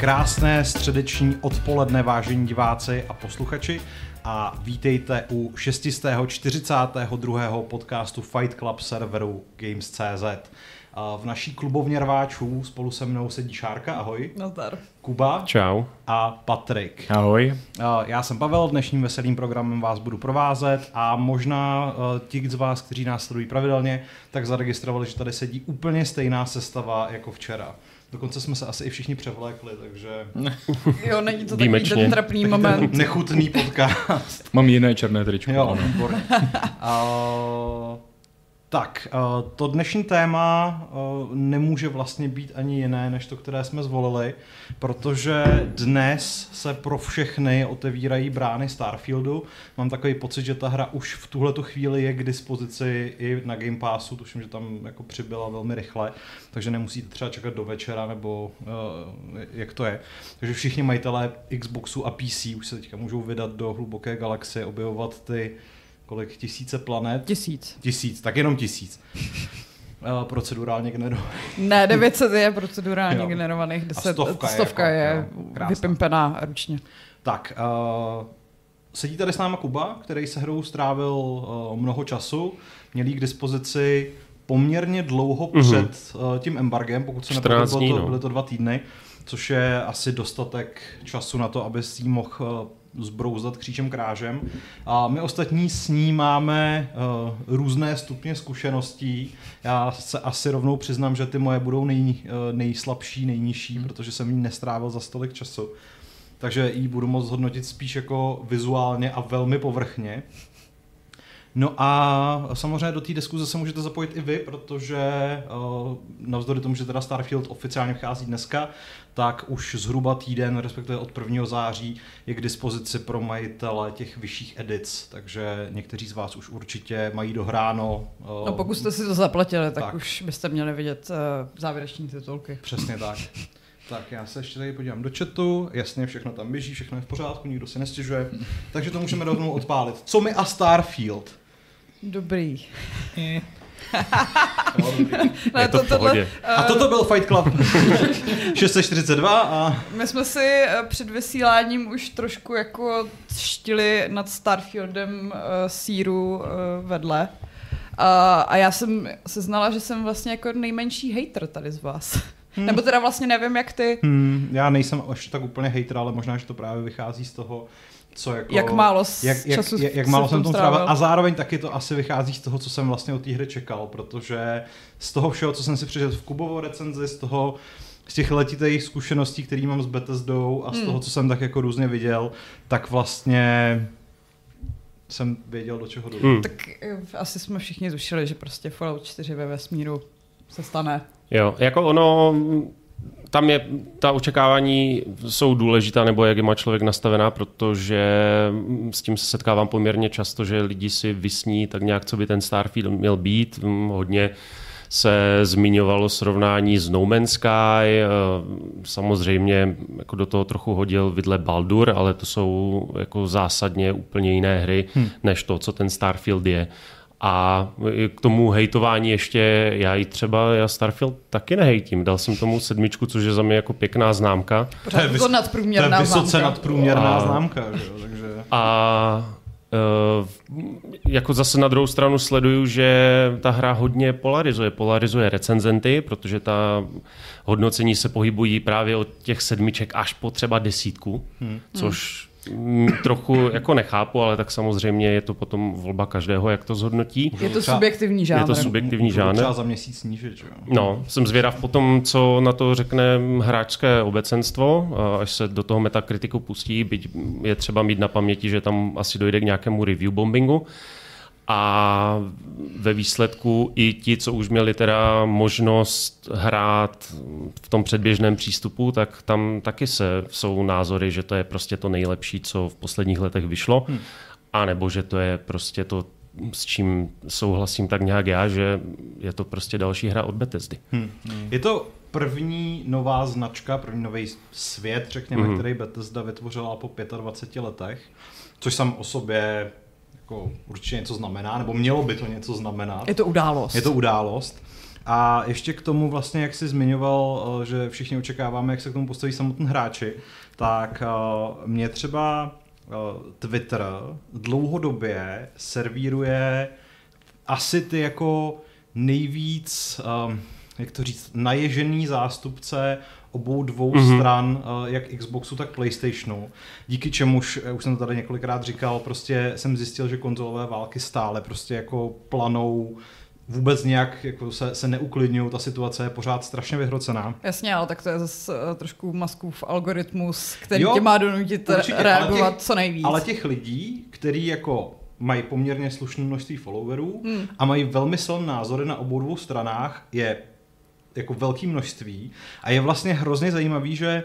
Krásné středeční odpoledne, vážení diváci a posluchači a vítejte u 642. podcastu Fight Club serveru Games.cz. V naší klubovně rváčů spolu se mnou sedí Šárka, ahoj. Nazdar. Kuba. Čau. A Patrik. Ahoj. Já jsem Pavel, dnešním veselým programem vás budu provázet a možná ti z vás, kteří nás sledují pravidelně, tak zaregistrovali, že tady sedí úplně stejná sestava jako včera. Dokonce jsme se asi i všichni převlékli, takže... Jo, není to takový ten trapný moment. Nechutný podcast. Mám jiné černé tričko. Jo, výborně. uh, tak, uh, to dnešní téma uh, nemůže vlastně být ani jiné, než to, které jsme zvolili, protože dnes se pro všechny otevírají brány Starfieldu. Mám takový pocit, že ta hra už v tuhle chvíli je k dispozici i na Game Passu, tuším, že tam jako přibyla velmi rychle, takže nemusíte třeba čekat do večera, nebo uh, jak to je. Takže všichni majitelé Xboxu a PC už se teďka můžou vydat do hluboké galaxie, objevovat ty kolik tisíce planet? Tisíc. Tisíc, tak jenom tisíc. Uh, procedurálně generovaných. Ne, 900 je procedurálně jo. generovaných, 10, stovka, stovka je, je vypimpená ručně. Tak, uh, sedí tady s náma Kuba, který se hrou strávil uh, mnoho času, měl k dispozici poměrně dlouho mm-hmm. před uh, tím embargem, pokud se nepletu, bylo to, no. byly to dva týdny, což je asi dostatek času na to, aby si mohl uh, zbrouzdat kříčem krážem. A my ostatní s ní máme uh, různé stupně zkušeností. Já se asi rovnou přiznám, že ty moje budou nej, uh, nejslabší, nejnižší, hmm. protože jsem jí nestrávil za stolik času. Takže ji budu moct hodnotit spíš jako vizuálně a velmi povrchně. No a samozřejmě do té diskuze se můžete zapojit i vy, protože uh, navzdory tomu, že teda Starfield oficiálně vchází dneska, tak už zhruba týden, respektive od 1. září, je k dispozici pro majitele těch vyšších edic, takže někteří z vás už určitě mají dohráno. Uh, no pokud jste si to zaplatili, tak, tak. už byste měli vidět uh, závěreční titulky. Přesně tak. Tak já se ještě tady podívám do chatu, jasně, všechno tam běží, všechno je v pořádku, nikdo si nestěžuje, takže to můžeme rovnou odpálit. Co mi a Starfield? Dobrý. je to, to tohle, a toto byl Fight Club 642 a... My jsme si eh, před vysíláním už trošku jako štili nad Starfieldem uh, síru uh, vedle. Uh, a já jsem se znala, že jsem vlastně jako nejmenší hater tady z vás. Hmm. Nebo teda vlastně nevím, jak ty. Hmm, já nejsem ještě tak úplně hater, ale možná, že to právě vychází z toho, co jako, jak málo jak, jak, času jak, jak málo jsem tom strávil. A zároveň taky to asi vychází z toho, co jsem vlastně od té hry čekal, protože z toho všeho, co jsem si přečetl v Kubovo recenzi, z toho z těch letitých zkušeností, které mám s Bethesdou a z hmm. toho, co jsem tak jako různě viděl, tak vlastně jsem věděl, do čeho jdu. Hmm. Tak eh, asi jsme všichni zušili, že prostě Fallout 4 ve vesmíru se stane. Jo, jako ono, tam je, ta očekávání jsou důležitá, nebo jak je má člověk nastavená, protože s tím se setkávám poměrně často, že lidi si vysní tak nějak, co by ten Starfield měl být. Hodně se zmiňovalo srovnání s No Man's Sky, eh, samozřejmě jako do toho trochu hodil vidle Baldur, ale to jsou jako zásadně úplně jiné hry, hmm. než to, co ten Starfield je. A k tomu hejtování ještě, já i třeba, já Starfield taky nehejtím. Dal jsem tomu sedmičku, což je za mě jako pěkná známka. To je nadprůměrná to je vysoce známka. nadprůměrná a, známka. Že? Takže... A uh, jako zase na druhou stranu sleduju, že ta hra hodně polarizuje. Polarizuje recenzenty, protože ta hodnocení se pohybují právě od těch sedmiček až po třeba desítku, hmm. což Mm, trochu jako nechápu, ale tak samozřejmě je to potom volba každého, jak to zhodnotí. Je to subjektivní žánr. Je to subjektivní žánr. Třeba za měsíc snížit, že No, jsem zvědav potom, co na to řekne hráčské obecenstvo, až se do toho metakritiku pustí, byť je třeba mít na paměti, že tam asi dojde k nějakému review bombingu a ve výsledku i ti, co už měli teda možnost hrát v tom předběžném přístupu, tak tam taky se jsou názory, že to je prostě to nejlepší, co v posledních letech vyšlo, hmm. a nebo že to je prostě to, s čím souhlasím tak nějak já, že je to prostě další hra od Bethesdy. Hmm. Je to první nová značka, první nový svět, řekněme, hmm. který Bethesda vytvořila po 25 letech, což sam o sobě jako určitě něco znamená, nebo mělo by to něco znamenat. Je to událost. Je to událost. A ještě k tomu vlastně, jak jsi zmiňoval, eh, že všichni očekáváme, jak se k tomu postaví samotný hráči, tak uh, mě třeba uh, Twitter dlouhodobě servíruje asi ty jako nejvíc, jak to říct, naježený zástupce obou dvou mm-hmm. stran, jak Xboxu, tak PlayStationu. Díky čemuž, už jsem to tady několikrát říkal, prostě jsem zjistil, že konzolové války stále prostě jako planou vůbec nějak jako se, se neuklidňují, ta situace je pořád strašně vyhrocená. Jasně, ale tak to je zase uh, trošku Maskův algoritmus, který jo, tě má donutit určitě, reagovat těch, co nejvíc. Ale těch lidí, který jako mají poměrně slušné množství followerů hmm. a mají velmi silné názory na obou dvou stranách, je jako velké množství a je vlastně hrozně zajímavý, že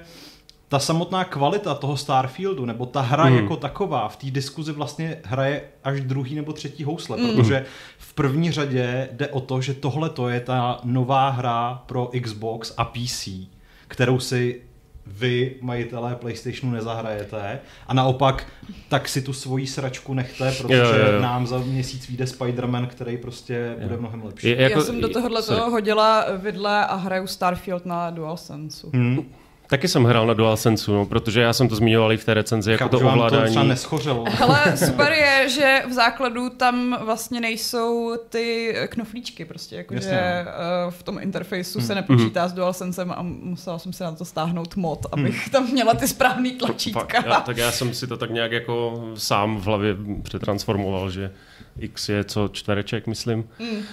ta samotná kvalita toho Starfieldu, nebo ta hra mm. jako taková, v té diskuzi vlastně hraje až druhý nebo třetí housle, mm. protože v první řadě jde o to, že tohle to je ta nová hra pro Xbox a PC, kterou si vy, majitelé PlayStationu, nezahrajete a naopak tak si tu svoji sračku nechte, protože jo, jo, jo. nám za měsíc vyjde Spider-Man, který prostě jo. bude mnohem lepší. Je, jako, Já jsem do tohohle toho hodila vidle a hraju Starfield na DualSense. Hmm. Taky jsem hrál na DualSense, no, protože já jsem to zmiňoval i v té recenzi, jako Chápu, to ovládání. to neschořelo. Ale super je, že v základu tam vlastně nejsou ty knoflíčky prostě, jakože uh, v tom interfejsu hmm. se nepočítá hmm. s DualSensem a musela jsem si na to stáhnout mod, abych hmm. tam měla ty správný tlačítka. Já, tak já jsem si to tak nějak jako sám v hlavě přetransformoval, že X je co čtvereček, myslím. Mm. Uh,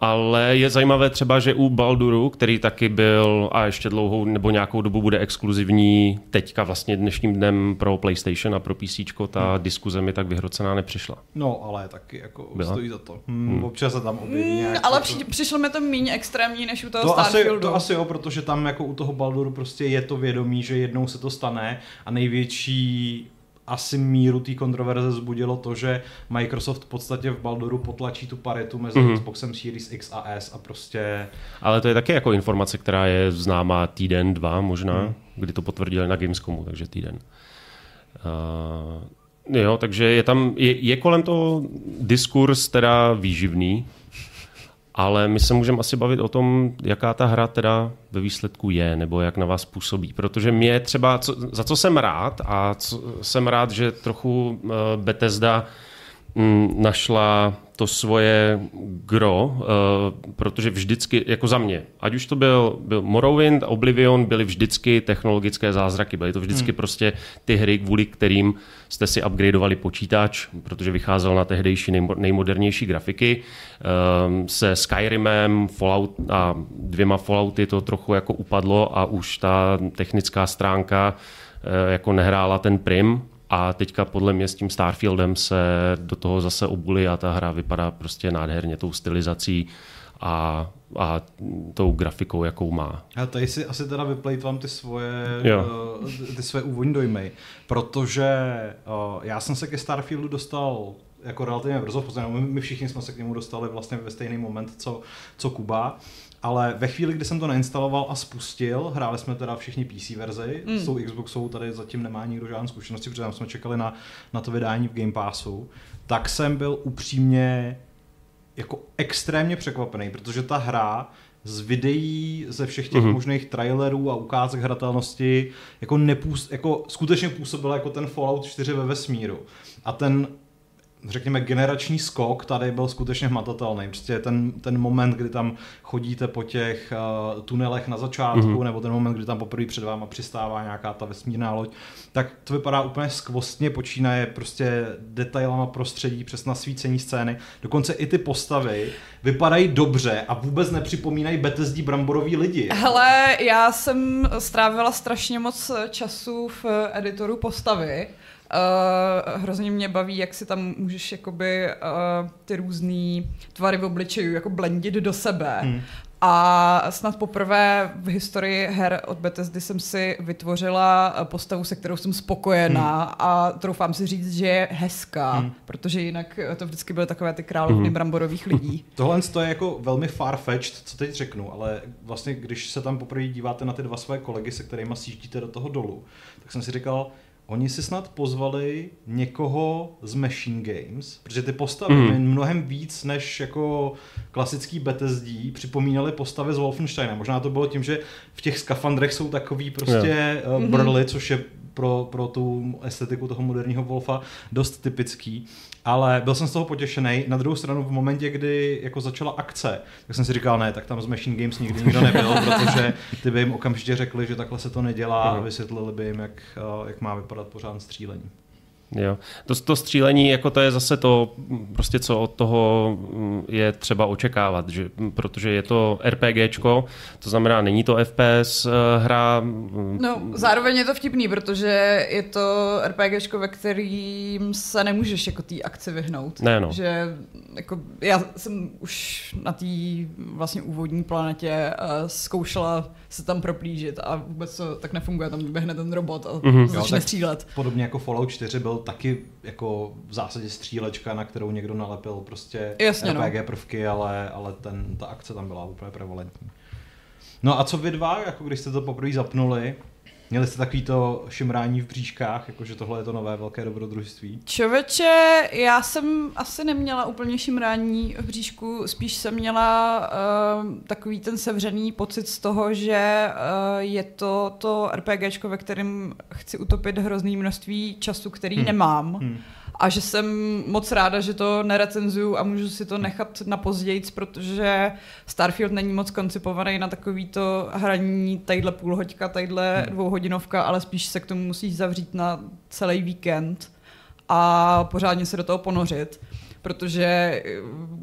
ale je zajímavé třeba, že u Balduru, který taky byl a ještě dlouhou nebo nějakou dobu bude exkluzivní, teďka vlastně dnešním dnem pro PlayStation a pro PC, ta mm. diskuze mi tak vyhrocená nepřišla. No, ale taky jako Byla? stojí za to. Hmm, mm. Občas se tam objeví mm, nějak. Ale při, přišlo mi to méně extrémní než u toho to Starfieldu. Asi, to asi jo, protože tam jako u toho Balduru prostě je to vědomí, že jednou se to stane a největší asi míru té kontroverze zbudilo to, že Microsoft v podstatě v Baldoru potlačí tu paritu mezi mm-hmm. Xboxem Series X a S a prostě... Ale to je taky jako informace, která je známá týden, dva možná, mm. kdy to potvrdili na Gamescomu, takže týden. Uh, jo, takže je tam, je, je kolem toho diskurs teda výživný, ale my se můžeme asi bavit o tom, jaká ta hra teda ve výsledku je, nebo jak na vás působí. Protože mě třeba, co, za co jsem rád, a co, jsem rád, že trochu uh, Bethesda mm, našla to svoje gro, uh, protože vždycky, jako za mě, ať už to byl, byl Morrowind, Oblivion, byly vždycky technologické zázraky, byly to vždycky hmm. prostě ty hry, kvůli kterým jste si upgradeovali počítač, protože vycházel na tehdejší nejmodernější grafiky. Um, se Skyrimem, Fallout a dvěma Fallouty to trochu jako upadlo a už ta technická stránka uh, jako nehrála ten prim, a teďka podle mě s tím Starfieldem se do toho zase obuli a ta hra vypadá prostě nádherně tou stylizací a, a tou grafikou, jakou má. A tady si asi teda vyplejtvám ty svoje, uh, ty své úvodní dojmy, protože uh, já jsem se ke Starfieldu dostal jako relativně brzo, my, my všichni jsme se k němu dostali vlastně ve stejný moment, co, co Kuba. Ale ve chvíli, kdy jsem to nainstaloval a spustil, hráli jsme teda všichni PC verzi, mm. s tou Xboxou tady zatím nemá nikdo žádné zkušenosti, protože tam jsme čekali na, na to vydání v Game Passu, tak jsem byl upřímně jako extrémně překvapený, protože ta hra z videí, ze všech těch mm-hmm. možných trailerů a ukázek hratelnosti jako, nepůs, jako skutečně působila jako ten Fallout 4 ve vesmíru. A ten řekněme, generační skok tady byl skutečně hmatatelný. Prostě ten, ten moment, kdy tam chodíte po těch uh, tunelech na začátku, mm-hmm. nebo ten moment, kdy tam poprvé před váma přistává nějaká ta vesmírná loď, tak to vypadá úplně skvostně, počínaje prostě detailama prostředí, přes nasvícení scény. Dokonce i ty postavy vypadají dobře a vůbec nepřipomínají Bethesdí bramborový lidi. Hele, já jsem strávila strašně moc času v editoru postavy Uh, hrozně mě baví, jak si tam můžeš jakoby uh, ty různé tvary v obličeju jako blendit do sebe. Hmm. A snad poprvé v historii her od Bethesdy jsem si vytvořila postavu, se kterou jsem spokojená hmm. a troufám si říct, že je hezká, hmm. protože jinak to vždycky byly takové ty královny hmm. bramborových lidí. Tohle je jako velmi farfetched, co teď řeknu, ale vlastně když se tam poprvé díváte na ty dva své kolegy, se kterými sjíždíte do toho dolu, tak jsem si říkal, oni si snad pozvali někoho z Machine Games, protože ty postavy mm. mnohem víc než jako klasický Bethesda připomínaly postavy z Wolfensteina. Možná to bylo tím, že v těch skafandrech jsou takový prostě yeah. Mhm. brly, což je pro, pro tu estetiku toho moderního Wolfa dost typický. Ale byl jsem z toho potěšený. Na druhou stranu v momentě, kdy jako začala akce, tak jsem si říkal, ne, tak tam z Machine Games nikdy nikdo nebyl, protože ty by jim okamžitě řekli, že takhle se to nedělá a vysvětlili by jim, jak, eh, jak má vypadat pořád střílení. Jo. To, to střílení, jako to je zase to, prostě co od toho mm, je třeba očekávat, že, protože je to RPGčko, to znamená, není to FPS eh, hra. Mm. No, zároveň je to vtipný, protože je to RPGčko, ve kterým se nemůžeš jako té akci vyhnout. Ne, no. Že jako, já jsem už na té vlastně úvodní planetě uh, zkoušela se tam proplížit a vůbec to tak nefunguje, tam vyběhne ten robot a mm-hmm. začne jo, střílet. Podobně jako Fallout 4 byl taky jako v zásadě střílečka, na kterou někdo nalepil prostě Jasně, RPG no. prvky, ale, ale ten, ta akce tam byla úplně prevalentní. No a co vy dva, jako když jste to poprvé zapnuli, Měli jste takový to šimrání v bříškách, jakože tohle je to nové velké dobrodružství? Čověče, já jsem asi neměla úplně šimrání v bříšku, spíš jsem měla uh, takový ten sevřený pocit z toho, že uh, je to to RPGčko, ve kterém chci utopit hrozný množství času, který hmm. nemám. Hmm a že jsem moc ráda, že to nerecenzuju a můžu si to nechat na pozdějc, protože Starfield není moc koncipovaný na takový to hraní tadyhle půlhoďka, tadyhle hmm. dvouhodinovka, ale spíš se k tomu musíš zavřít na celý víkend a pořádně se do toho ponořit protože eh,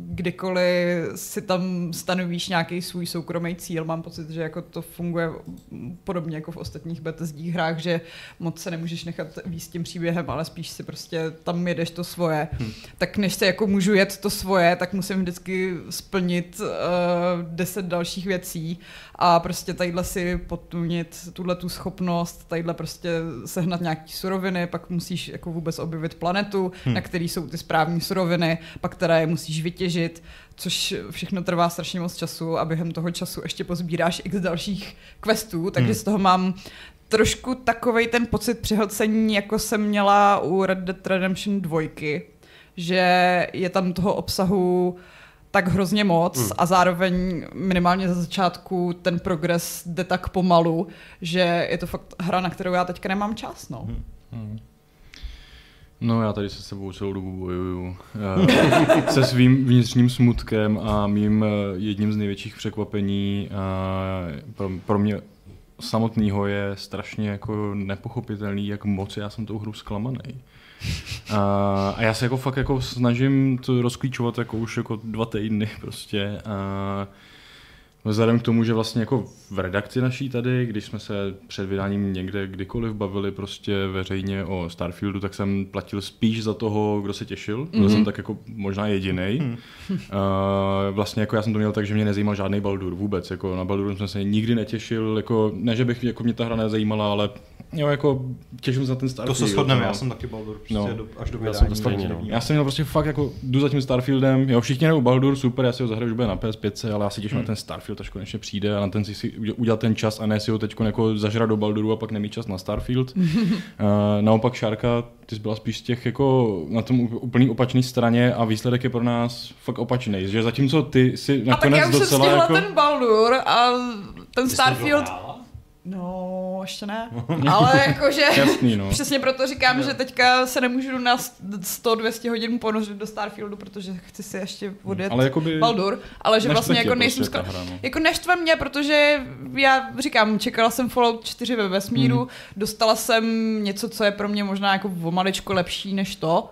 kdykoliv si tam stanovíš nějaký svůj soukromý cíl, mám pocit, že jako to funguje podobně jako v ostatních Bethesdích hrách, že moc se nemůžeš nechat víc tím příběhem, ale spíš si prostě tam jedeš to svoje. Hmm. Tak než se jako můžu jet to svoje, tak musím vždycky splnit uh, deset dalších věcí a prostě tadyhle si potunit tuhle tu schopnost, tadyhle prostě sehnat nějaký suroviny, pak musíš jako vůbec objevit planetu, hmm. na který jsou ty správní suroviny, pak teda je musíš vytěžit, což všechno trvá strašně moc času a během toho času ještě pozbíráš x dalších questů, takže hmm. z toho mám trošku takovej ten pocit přehlcení, jako jsem měla u Red Dead Redemption 2, že je tam toho obsahu tak hrozně moc hmm. a zároveň minimálně za začátku ten progres jde tak pomalu, že je to fakt hra, na kterou já teďka nemám čas. No. Hmm. Hmm. No já tady se sebou celou dobu bojuju. se svým vnitřním smutkem a mým eh, jedním z největších překvapení eh, pro, pro mě samotného je strašně jako nepochopitelný, jak moc já jsem tou hru zklamaný. A, a já se jako fakt jako snažím to rozklíčovat jako už jako dva týdny prostě. A, Vzhledem k tomu, že vlastně jako v redakci naší tady, když jsme se před vydáním někde kdykoliv bavili prostě veřejně o Starfieldu, tak jsem platil spíš za toho, kdo se těšil. Mm-hmm. Byl mhm. jsem tak jako možná jediný. Mm. Uh, vlastně jako já jsem to měl tak, že mě nezajímal žádný Baldur vůbec. Jako na Baldur jsem se nikdy netěšil. Jako, ne, že bych jako mě ta hra nezajímala, ale Jo, jako těším se na ten Starfield. To se shodneme, no. já jsem taky Baldur, prostě no. do, až do vydání. Já, jsem stejně, no. já jsem měl prostě fakt jako, jdu za tím Starfieldem, jo, všichni nebo Baldur, super, já si ho zahraju, už bude na PS5, ale já si těším hmm. na ten Starfield, až konečně přijde a na ten si, si udělat ten čas a ne si ho teď jako zažrat do Balduru a pak nemít čas na Starfield. uh, naopak Šárka, ty jsi byla spíš z těch jako na tom úplně opačné straně a výsledek je pro nás fakt opačný, že zatímco ty si nakonec a tak já už docela jsem jako... ten Baldur a ten Starfield... No, ještě ne. Ale jakože Jasný, no. přesně proto říkám, no. že teďka se nemůžu na 100-200 hodin ponořit do Starfieldu, protože chci si ještě odjet ale jakoby Baldur, ale že vlastně jako nejsem prostě skoro... No. Jako neštve mě, protože já říkám, čekala jsem Fallout 4 ve vesmíru, mm. dostala jsem něco, co je pro mě možná jako o maličko lepší než to,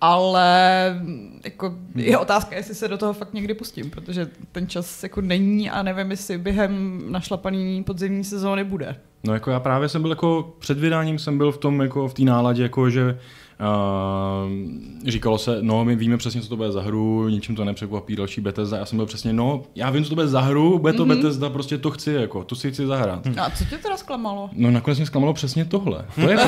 ale jako je otázka, jestli se do toho fakt někdy pustím, protože ten čas jako není a nevím, jestli během našlapaný podzimní sezóny bude. No jako já právě jsem byl jako před vydáním jsem byl v tom jako v té náladě, jako že Uh, říkalo se, no my víme přesně, co to bude za hru, ničím to nepřekvapí další Bethesda. Já jsem byl přesně, no já vím, co to bude za hru, bude to mm-hmm. Bethesda, prostě to chci, jako, to si chci zahrát. A co tě teda zklamalo? No nakonec mě zklamalo přesně tohle. To je,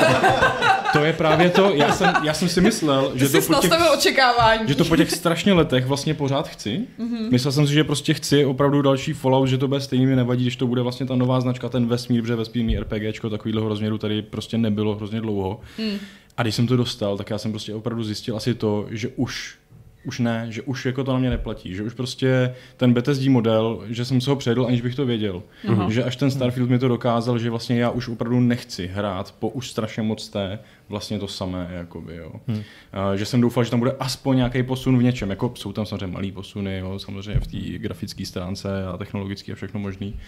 to je právě to, já jsem, já jsem si myslel, že to, po těch, očekávání. že to po těch strašně letech vlastně pořád chci. Mm-hmm. Myslel jsem si, že prostě chci opravdu další Fallout, že to bude stejně mi nevadí, když to bude vlastně ta nová značka, ten vesmír, protože vesmírný RPGčko takovýhle rozměru tady prostě nebylo hrozně dlouho. Mm. A když jsem to dostal, tak já jsem prostě opravdu zjistil asi to, že už už ne, že už jako to na mě neplatí, že už prostě ten Bethesdí model, že jsem se ho přejedl, aniž bych to věděl. Uh-huh. Že až ten Starfield mi to dokázal, že vlastně já už opravdu nechci hrát po už strašně moc té vlastně to samé, jakoby, jo. Hmm. A, že jsem doufal, že tam bude aspoň nějaký posun v něčem, jako jsou tam samozřejmě malý posuny, jo, samozřejmě v té grafické stránce a technologické a všechno možný,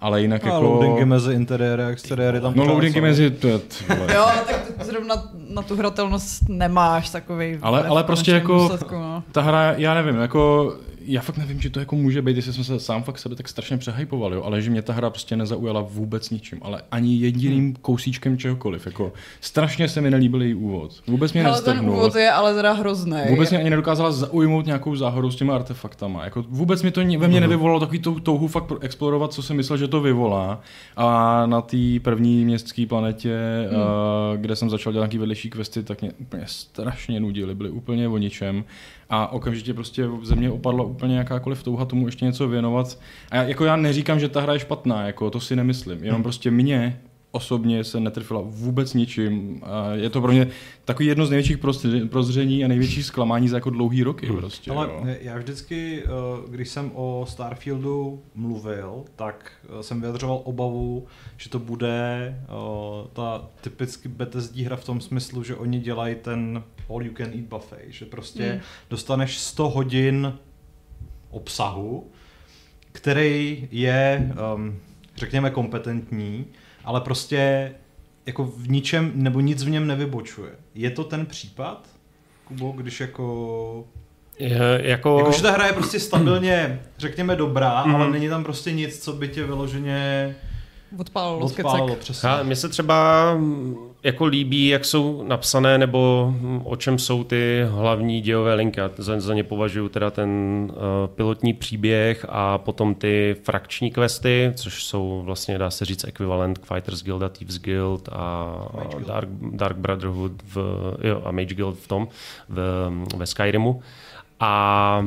ale jinak a jako... loadingy mezi interiéry a exteriéry tam No loadingy mezi... To je, jo, tak zrovna na tu hratelnost nemáš takový. Ale, ale prostě jako no. ta hra, já nevím, jako já fakt nevím, že to jako může být, jestli jsme se sám fakt sebe tak strašně přehypovali, jo, ale že mě ta hra prostě nezaujala vůbec ničím, ale ani jediným hmm. kousíčkem čehokoliv. Jako, strašně se mi nelíbil její úvod. Vůbec mě Ale ten úvod je ale teda hrozný. Vůbec mě ani nedokázala zaujmout nějakou záhodu s těma artefaktama. Jako, vůbec mi to ve mně mhm. nevyvolalo takový tou, touhu fakt explorovat, co jsem myslel, že to vyvolá. A na té první městské planetě, hmm. uh, kde jsem začal dělat nějaký vedlejší questy, tak mě úplně strašně nudili, byly úplně o ničem a okamžitě prostě ze mě opadla úplně jakákoliv touha tomu ještě něco věnovat. A já, jako já neříkám, že ta hra je špatná, jako to si nemyslím, jenom hmm. prostě mě osobně se netrfila vůbec ničím. A je to pro mě takový jedno z největších prozření a největší zklamání za jako dlouhý roky. Hmm. Prostě, Ale jo. já vždycky, eh, když jsem o Starfieldu mluvil, tak eh, jsem vyjadřoval obavu, že to bude eh, ta typicky Bethesdí hra v tom smyslu, že oni dělají ten all you can eat buffet, že prostě hmm. dostaneš 100 hodin obsahu, který je, um, řekněme, kompetentní, ale prostě jako v ničem, nebo nic v něm nevybočuje. Je to ten případ, Kubo, když jako... Je, jako... jako... že ta hra je prostě stabilně, řekněme, dobrá, mm. ale není tam prostě nic, co by tě vyloženě odpálilo, odpálilo přesně. Mně se třeba jako líbí, jak jsou napsané, nebo o čem jsou ty hlavní dějové linky. Já za, za ně považuji teda ten uh, pilotní příběh a potom ty frakční questy, což jsou vlastně, dá se říct, ekvivalent k Fighters Guild a Thieves Guild a Dark, Dark Brotherhood v, jo, a Mage Guild v tom, v, ve Skyrimu. A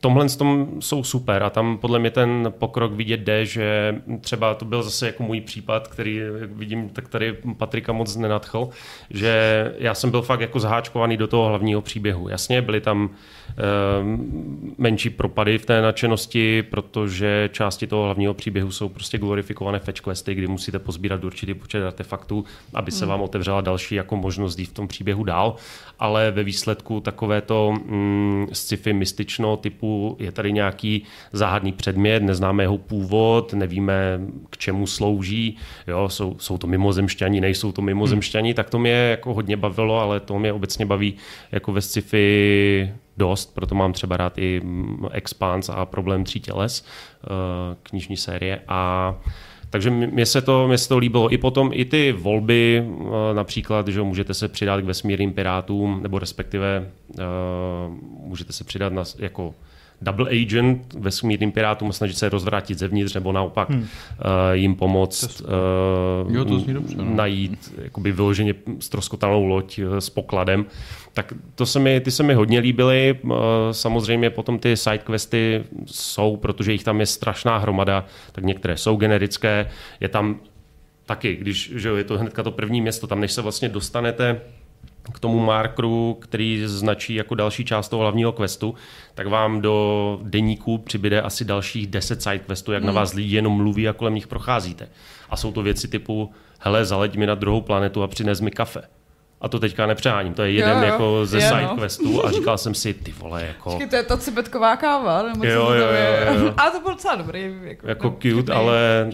tomhle tom jsou super a tam podle mě ten pokrok vidět jde, že třeba to byl zase jako můj případ, který jak vidím, tak tady Patrika moc nenadchl, že já jsem byl fakt jako zaháčkovaný do toho hlavního příběhu. Jasně, byly tam e, menší propady v té nadšenosti, protože části toho hlavního příběhu jsou prostě glorifikované fetch questy, kdy musíte pozbírat určitý počet artefaktů, aby se hmm. vám otevřela další jako možnost jít v tom příběhu dál, ale ve výsledku takové to mm, sci-fi mystično typu typu je tady nějaký záhadný předmět, neznáme jeho původ, nevíme, k čemu slouží, jo, jsou, jsou to mimozemšťani, nejsou to mimozemšťani, tak to mě jako hodně bavilo, ale to mě obecně baví jako ve sci-fi dost, proto mám třeba rád i Expans a Problém tří těles, eh, knižní série a takže mě se to, mě se to líbilo. I potom i ty volby, eh, například, že můžete se přidat k vesmírným pirátům, nebo respektive uh, můžete se přidat na, jako double agent vesmírným pirátům a snažit se rozvrátit zevnitř nebo naopak hmm. uh, jim pomoct uh, jo, to dobře, no. najít jakoby vyloženě stroskotanou loď uh, s pokladem. Tak to se mi, ty se mi hodně líbily. Uh, samozřejmě potom ty sidequesty jsou, protože jich tam je strašná hromada, tak některé jsou generické. Je tam taky, když že je to hnedka to první město, tam než se vlastně dostanete k tomu markeru, který značí jako další část toho hlavního questu, tak vám do deníku přibyde asi dalších 10 side questů, jak hmm. na vás lidi jenom mluví a kolem nich procházíte. A jsou to věci typu, hele, zaleď mi na druhou planetu a přines mi kafe. A to teďka nepřeháním, to je jeden jo, jo. jako ze je, side no. questů a říkal jsem si, ty vole, jako... Počkej, to je ta cibetková káva, nebo jo, jo, jo, jo, jo. A to byl docela dobrý. Jako, jako cute, ale,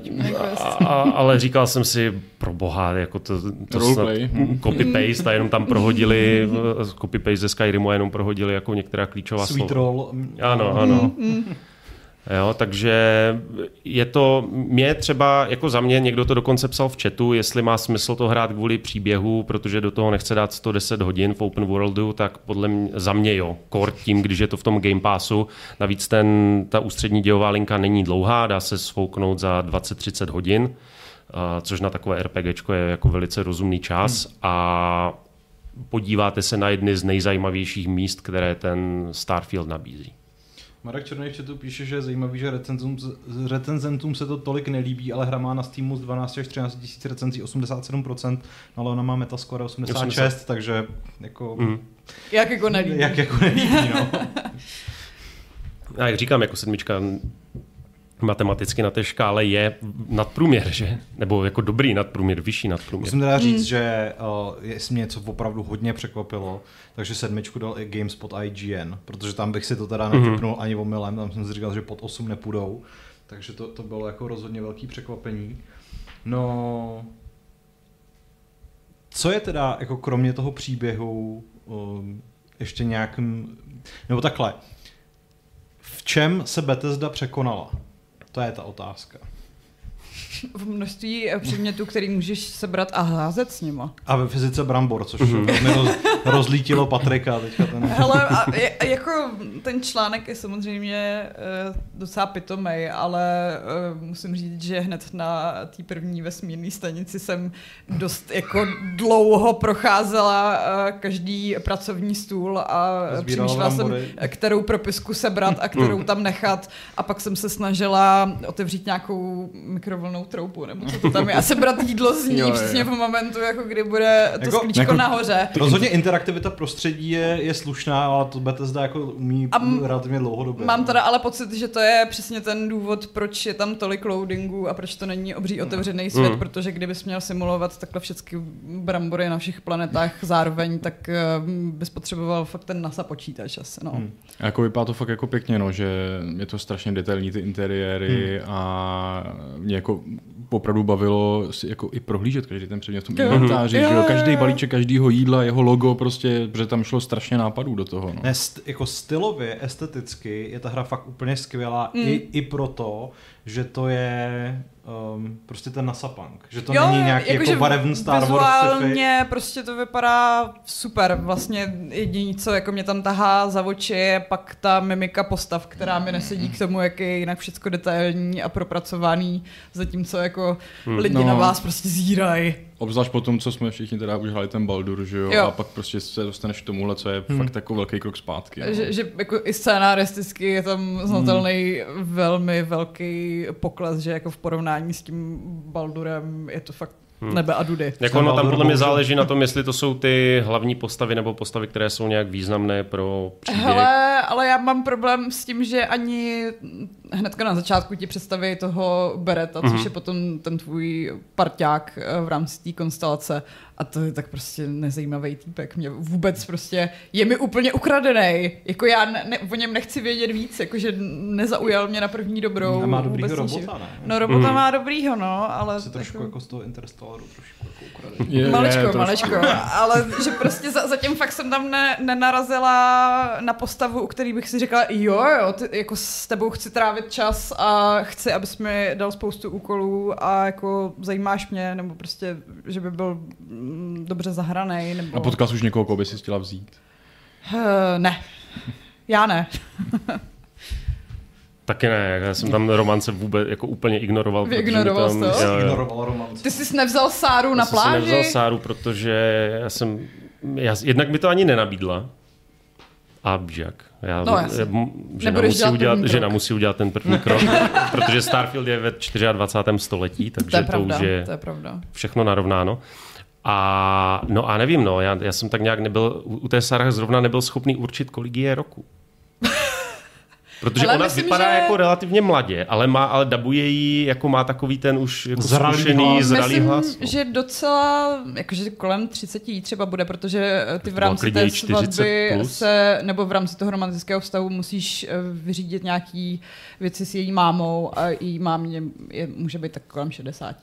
a, a, ale říkal jsem si, pro boha, jako to, to snad copy-paste a jenom tam prohodili, copy-paste ze Skyrimu a jenom prohodili jako některá klíčová Sweet slova. roll. Ano, ano. Mm, mm. Jo, takže je to, mě třeba, jako za mě, někdo to dokonce psal v chatu, jestli má smysl to hrát kvůli příběhu, protože do toho nechce dát 110 hodin v open worldu, tak podle mě, za mě jo, kort tím, když je to v tom Game Passu. Navíc ten, ta ústřední dějová linka není dlouhá, dá se sfouknout za 20-30 hodin, což na takové RPGčko je jako velice rozumný čas hmm. a podíváte se na jedny z nejzajímavějších míst, které ten Starfield nabízí. Marek Černý v chatu píše, že je zajímavý, že recenzentům, recenzentům se to tolik nelíbí, ale hra má na Steamu z 12 až 13 tisíc recenzí 87%, no ale ona má Metascore 86, 80. takže jako... Mm. Jak jako nelíbí. Jak jako nelíbí, no. A jak říkám, jako sedmička matematicky na té škále je nadprůměr, že? Nebo jako dobrý nadprůměr, vyšší nadprůměr. Musím teda říct, mm. že uh, jestli mě něco opravdu hodně překvapilo, takže sedmičku dal i GameSpot IGN, protože tam bych si to teda mhm. netypnul mm. ani omylem, tam jsem si říkal, že pod 8 nepůjdou, takže to, to bylo jako rozhodně velký překvapení. No, co je teda, jako kromě toho příběhu, um, ještě nějakým, nebo takhle, v čem se Bethesda překonala? To je ta otázka. V množství předmětů, který můžeš sebrat a házet s nima. A ve fyzice brambor, což mm-hmm. roz, rozlítilo Patrika teďka ten. Hele, a je, jako ten článek je samozřejmě uh, docela pitomej, ale uh, musím říct, že hned na té první vesmírné stanici jsem dost jako dlouho procházela uh, každý pracovní stůl a přemýšlela jsem, kterou propisku sebrat a kterou tam nechat a pak jsem se snažila otevřít nějakou mikrovlnou troubu, nebo co to tam je, a sebrat jídlo z ní jo, přesně jo. v momentu, jako kdy bude to jako, sklíčko jako, nahoře. Rozhodně interaktivita prostředí je, je slušná, ale to Bethesda jako umí a m- relativně dlouhodobě. Mám teda ale pocit, že to je přesně ten důvod, proč je tam tolik loadingu a proč to není obří otevřený svět, mm. protože kdybys měl simulovat takhle všechny brambory na všech planetách zároveň, tak uh, bys potřeboval fakt ten NASA počítač asi, no. Mm. Jako vypadá to fakt jako pěkně, no, že je to strašně detailní ty interiéry mm. a mě jako opravdu bavilo si jako i prohlížet každý ten předmět v tom inventáři, že jo, každý balíček každýho jídla, jeho logo, prostě, protože tam šlo strašně nápadů do toho. No. Ne, st- jako stylově, esteticky je ta hra fakt úplně skvělá mm. i, i proto, že to je um, prostě ten nasapang. Že to jo, není nějaký jako, jako barevný Star Wars sci prostě to vypadá super. Vlastně jediný, co jako mě tam tahá za oči, je pak ta mimika postav, která mi nesedí k tomu, jak je jinak všechno detailní a propracovaný, zatímco jako hmm. lidi no. na vás prostě zírají. Obzvlášť po tom, co jsme všichni teda už hráli ten Baldur, že jo? jo. A pak prostě se dostaneš k tomuhle, co je hmm. fakt jako velký krok zpátky. No. Že, že jako i scénaristicky je tam znatelný hmm. velmi velký pokles, že jako v porovnání s tím Baldurem je to fakt Hmm. Nebe a Dudy. Jako ono tam podle mě záleží na tom, jestli to jsou ty hlavní postavy nebo postavy, které jsou nějak významné pro příběh. Hele, ale já mám problém s tím, že ani hnedka na začátku ti představí toho Bereta, což mhm. je potom ten tvůj parťák eh, v rámci té konstelace. A to je tak prostě nezajímavý týpek. Mě vůbec prostě je mi úplně ukradený. Jako já ne, ne, o něm nechci vědět víc, jakože nezaujal mě na první dobrou. A má dobrýho robota, ne? No robota mm. má dobrýho, no, ale... Se trošku jako, jako z toho Interstellaru trošku jako ukradený. Je, malečko, je, malečko. ale že prostě za, zatím fakt jsem tam ne, nenarazila na postavu, u který bych si řekla, jo, jo, ty, jako s tebou chci trávit čas a chci, abys mi dal spoustu úkolů a jako zajímáš mě, nebo prostě, že by byl dobře zahraný. Nebo... A potkal už někoho, koho by si chtěla vzít? Uh, ne. Já ne. Taky ne, já jsem tam romance vůbec jako úplně ignoroval. Vyignoroval tam, to? Já, ignoroval romance. Ty jsi nevzal Sáru já na pláži? Já jsem nevzal Sáru, protože já jsem, já, jednak mi to ani nenabídla. A jak? Já, no, žena, musí udělat, žena musí udělat ten první krok, protože Starfield je ve 24. století, takže to, je pravda, to už je, to je pravda. všechno narovnáno. A no a nevím, no, já, já jsem tak nějak nebyl, u té Sarah zrovna nebyl schopný určit, kolik je roku. Protože ale ona myslím, vypadá že... jako relativně mladě, ale má, ale dabuje jí, jako má takový ten už jako zralý zkušený, hlas. zralý myslím, hlas. No. že docela, jakože kolem 30 jí třeba bude, protože ty v rámci té svatby se, nebo v rámci toho romantického vztahu musíš eh, vyřídit nějaký věci s její mámou a její mámě je, může být tak kolem 60.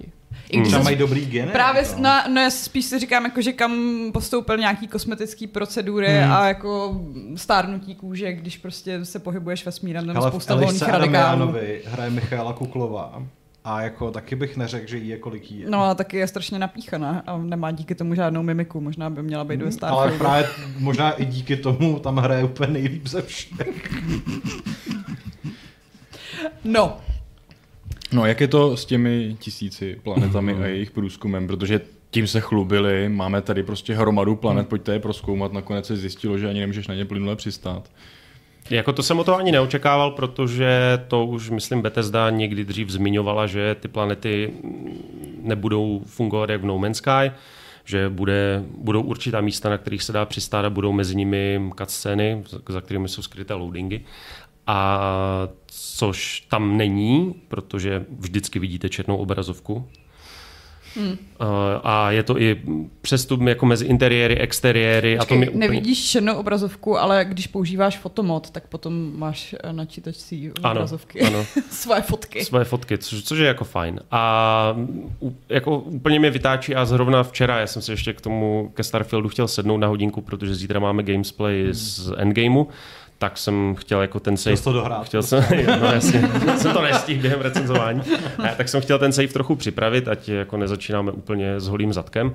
I když Třeba zas- mají dobrý geny. Právě, no, no, já spíš si říkám, jako, že kam postoupil nějaký kosmetický procedury Hmm. a jako stárnutí kůže, když prostě se pohybuješ vesmírem nebo spousta volných radikálů. Hraje Michaela Kuklová. A jako taky bych neřekl, že jí je kolik jí je. No a taky je strašně napíchaná a nemá díky tomu žádnou mimiku, možná by měla být ve Ale právě možná i díky tomu tam hraje úplně nejlíp ze všech. No, No, jak je to s těmi tisíci planetami a jejich průzkumem, protože tím se chlubili, máme tady prostě hromadu planet, pojďte je proskoumat, nakonec se zjistilo, že ani nemůžeš na ně plynule přistát. Jako to jsem o to ani neočekával, protože to už, myslím, Bethesda někdy dřív zmiňovala, že ty planety nebudou fungovat jak v No Man's Sky, že bude, budou určitá místa, na kterých se dá přistát a budou mezi nimi cutscény, za kterými jsou skryté loadingy. A což tam není, protože vždycky vidíte černou obrazovku. Hmm. A je to i přestup jako mezi interiéry, exteriéry. a to mi Počkej, úplně... nevidíš černou obrazovku, ale když používáš fotomod, tak potom máš eh, na čítačcí Ano, obrazovky. ano. Svoje fotky. Svoje fotky, což, což je jako fajn. A jako úplně mě vytáčí a zrovna včera, já jsem se ještě k tomu, ke Starfieldu chtěl sednout na hodinku, protože zítra máme gamesplay hmm. z Endgameu, tak jsem chtěl jako ten save... Chtěl to dohrát. Chtěl jsem, no jasně, jsem to nestihl během recenzování. Ne, tak jsem chtěl ten save trochu připravit, ať jako nezačínáme úplně s holým zadkem.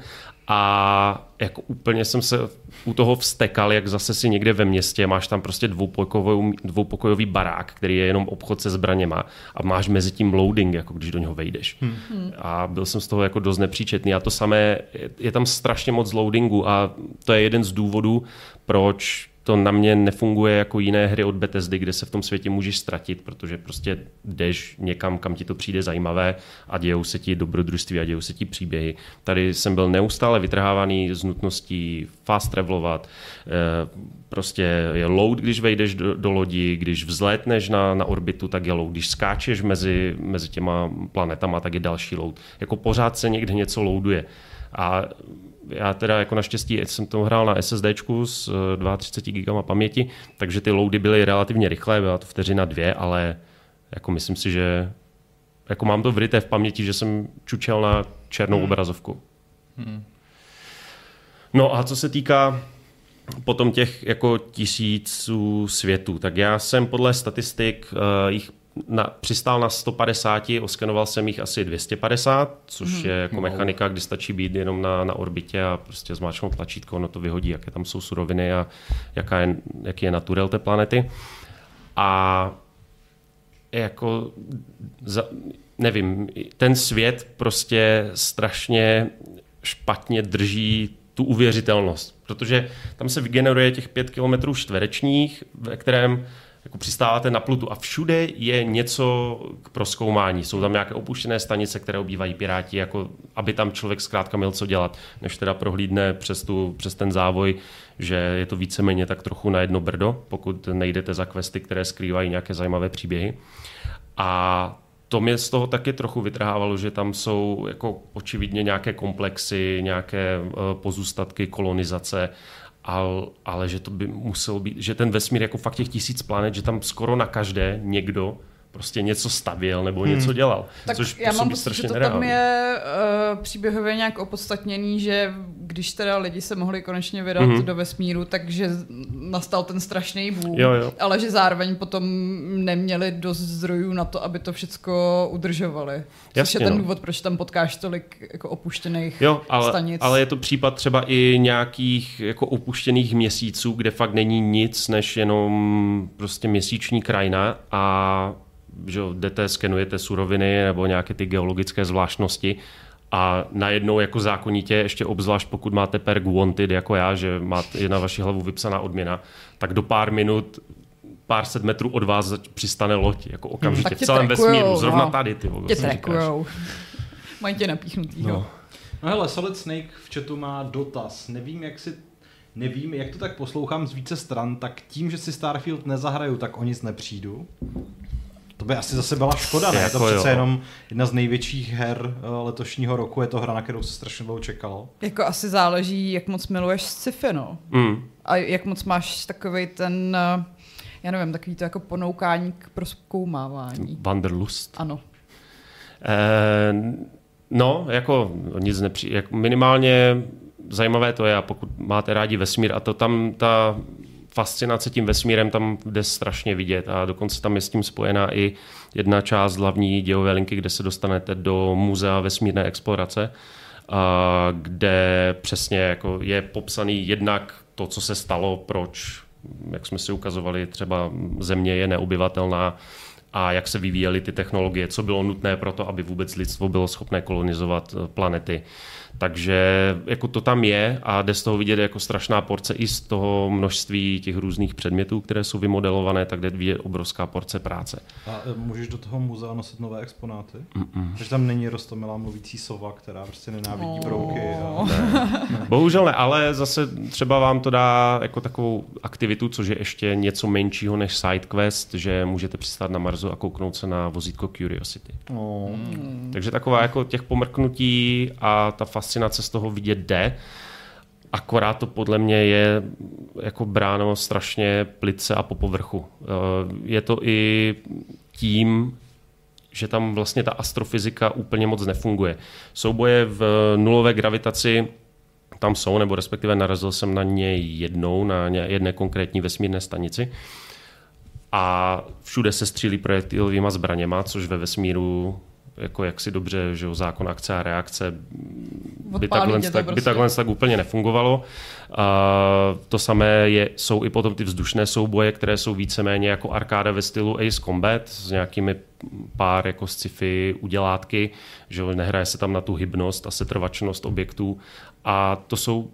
A jako úplně jsem se u toho vstekal, jak zase si někde ve městě, máš tam prostě dvoupokojový, dvoupokojový barák, který je jenom obchod se zbraněma a máš mezi tím loading, jako když do něho vejdeš. Hmm. A byl jsem z toho jako dost nepříčetný. A to samé, je tam strašně moc loadingu a to je jeden z důvodů, proč to na mě nefunguje jako jiné hry od Bethesdy, kde se v tom světě můžeš ztratit, protože prostě jdeš někam, kam ti to přijde zajímavé a dějou se ti dobrodružství a dějou se ti příběhy. Tady jsem byl neustále vytrhávaný z nutností fast travelovat, eh, prostě je load, když vejdeš do, do lodi, když vzlétneš na, na orbitu, tak je load, když skáčeš mezi, mezi těma planetama, tak je další load. Jako pořád se někde něco loaduje. A já teda jako naštěstí jsem to hrál na SSDčku s eh, 32 GB paměti, takže ty loady byly relativně rychlé, byla to vteřina dvě, ale jako myslím si, že jako mám to vryté v paměti, že jsem čučel na černou hmm. obrazovku. Hmm. No a co se týká potom těch jako tisíců světů, tak já jsem podle statistik uh, jich na, přistál na 150, oskenoval jsem jich asi 250, což Mhm. mm. je jako mechanika, kdy stačí být jenom na, na orbitě a prostě zmáčknout tlačítko, ono to vyhodí, jaké tam jsou suroviny a jaká je, jaký je naturel té planety. A jako, za, nevím, ten svět prostě strašně špatně drží tu uvěřitelnost, protože tam se vygeneruje těch pět kilometrů čtverečních, ve kterém jako přistáváte na Plutu a všude je něco k proskoumání. Jsou tam nějaké opuštěné stanice, které obývají piráti, jako aby tam člověk zkrátka měl co dělat, než teda prohlídne přes, tu, přes ten závoj, že je to víceméně tak trochu na jedno brdo, pokud nejdete za questy, které skrývají nějaké zajímavé příběhy. A to mě z toho taky trochu vytrhávalo, že tam jsou jako očividně nějaké komplexy, nějaké uh, pozůstatky kolonizace, ale, ale že to by muselo být, že ten vesmír jako fakt těch tisíc planet, že tam skoro na každé někdo prostě něco stavěl nebo hmm. něco dělal. Tak což já mám pocit, že strašně to tam nereálně. je uh, příběhově nějak opodstatněný, že když teda lidi se mohli konečně vydat mm-hmm. do vesmíru, takže nastal ten strašný boom, Jo, jo. ale že zároveň potom neměli dost zdrojů na to, aby to všecko udržovali. Což Jasně, je ten no. důvod, proč tam potkáš tolik jako opuštěných Jo, ale, stanic. ale je to případ třeba i nějakých jako opuštěných měsíců, kde fakt není nic, než jenom prostě měsíční krajina a že jdete, skenujete suroviny nebo nějaké ty geologické zvláštnosti a najednou jako zákonitě, ještě obzvlášť pokud máte perk wanted jako já, že máte, je na vaši hlavu vypsaná odměna, tak do pár minut pár set metrů od vás přistane loď, jako okamžitě Tak v celém trackujou, vesmíru, zrovna no. tady. Ty, vole, Tě. Mají tě napíchnutýho. No. No hele, Solid Snake v chatu má dotaz. Nevím, jak si Nevím, jak to tak poslouchám z více stran, tak tím, že si Starfield nezahraju, tak o nic nepřijdu. To by asi zase byla škoda, ne? Jako to přece jo. jenom jedna z největších her eh, letošního roku. Je to hra, na kterou se strašně dlouho čekalo. Jako asi záleží, jak moc miluješ sci-fi, no. Mm. A jak moc máš takový ten, eh, já nevím, takový to jako ponoukání k proskoumávání. Wanderlust. Ano. Eh, No, jako nic nepři... Jak minimálně zajímavé to je, a pokud máte rádi vesmír, a to tam ta fascinace tím vesmírem tam jde strašně vidět a dokonce tam je s tím spojená i jedna část hlavní dějové linky, kde se dostanete do muzea vesmírné explorace, a kde přesně jako je popsaný jednak to, co se stalo, proč, jak jsme si ukazovali, třeba země je neobyvatelná, a jak se vyvíjely ty technologie, co bylo nutné pro to, aby vůbec lidstvo bylo schopné kolonizovat eh, planety. Takže jako to tam je a jde z toho vidět jako strašná porce i z toho množství těch různých předmětů, které jsou vymodelované, tak jde vidět obrovská porce práce. A e, můžeš do toho muzea nosit nové exponáty? Mm-mm. Takže tam není rostomilá mluvící sova, která prostě nenávidí oh. brouky. A... Ne. Bohužel ne, ale zase třeba vám to dá jako takovou aktivitu, což je ještě něco menšího než side quest, že můžete přistát na Marsu a kouknout se na vozítko Curiosity. Oh. Mm. Takže taková jako těch pomrknutí a ta fascinace z toho vidět jde. Akorát to podle mě je jako bráno strašně plice a po povrchu. Eh, je to i tím, že tam vlastně ta astrofyzika úplně moc nefunguje. Souboje v nulové gravitaci tam jsou, nebo respektive narazil jsem na ně jednou, na jedné konkrétní vesmírné stanici. A všude se střílí projektilovýma zbraněma, což ve vesmíru jako jaksi dobře, že zákon akce a reakce by takhle, tak, prostě. by takhle tak úplně nefungovalo. A to samé je, jsou i potom ty vzdušné souboje, které jsou víceméně jako arkáda ve stylu Ace Combat s nějakými pár jako sci-fi udělátky, že nehraje se tam na tu hybnost a setrvačnost objektů a to jsou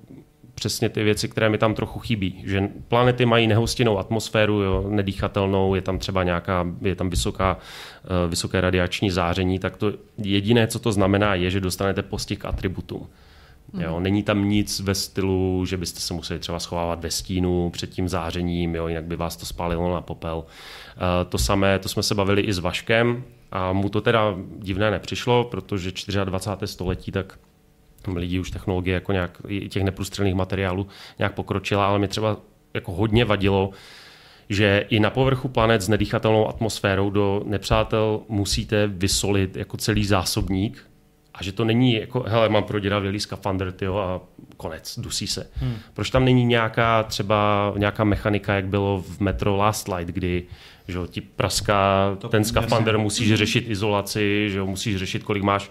přesně ty věci, které mi tam trochu chybí. Že planety mají nehostinnou atmosféru, jo, nedýchatelnou, je tam třeba nějaká, je tam vysoká, uh, vysoké radiační záření, tak to jediné, co to znamená, je, že dostanete postih k atributům. Jo, mhm. není tam nic ve stylu, že byste se museli třeba schovávat ve stínu před tím zářením, jo, jinak by vás to spálilo na popel. Uh, to samé, to jsme se bavili i s Vaškem a mu to teda divné nepřišlo, protože 24. století tak lidi už technologie jako nějak, i těch neprůstřelných materiálů nějak pokročila, ale mi třeba jako hodně vadilo, že i na povrchu planet s nedýchatelnou atmosférou do nepřátel musíte vysolit jako celý zásobník a že to není jako, hele, mám proděravělý skafander, tyjo, a konec, dusí se. Hmm. Proč tam není nějaká třeba nějaká mechanika, jak bylo v Metro Last Light, kdy že ti praská to ten skafander, musíš řešit izolaci, že musíš řešit, kolik máš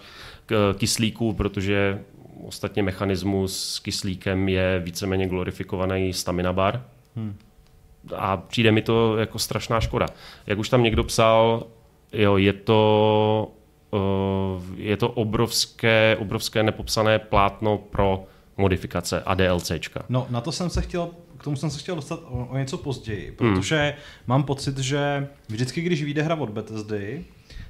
kyslíku, protože Ostatně mechanismus s kyslíkem je víceméně glorifikovaný stamina bar. Hmm. A přijde mi to jako strašná škoda. Jak už tam někdo psal, jo, je to, uh, je to obrovské, obrovské nepopsané plátno pro modifikace a DLCčka. No, na to jsem se chtěl, k tomu jsem se chtěl dostat o, o něco později, hmm. protože hmm. mám pocit, že vždycky, když vyjde hra od Bethesdy,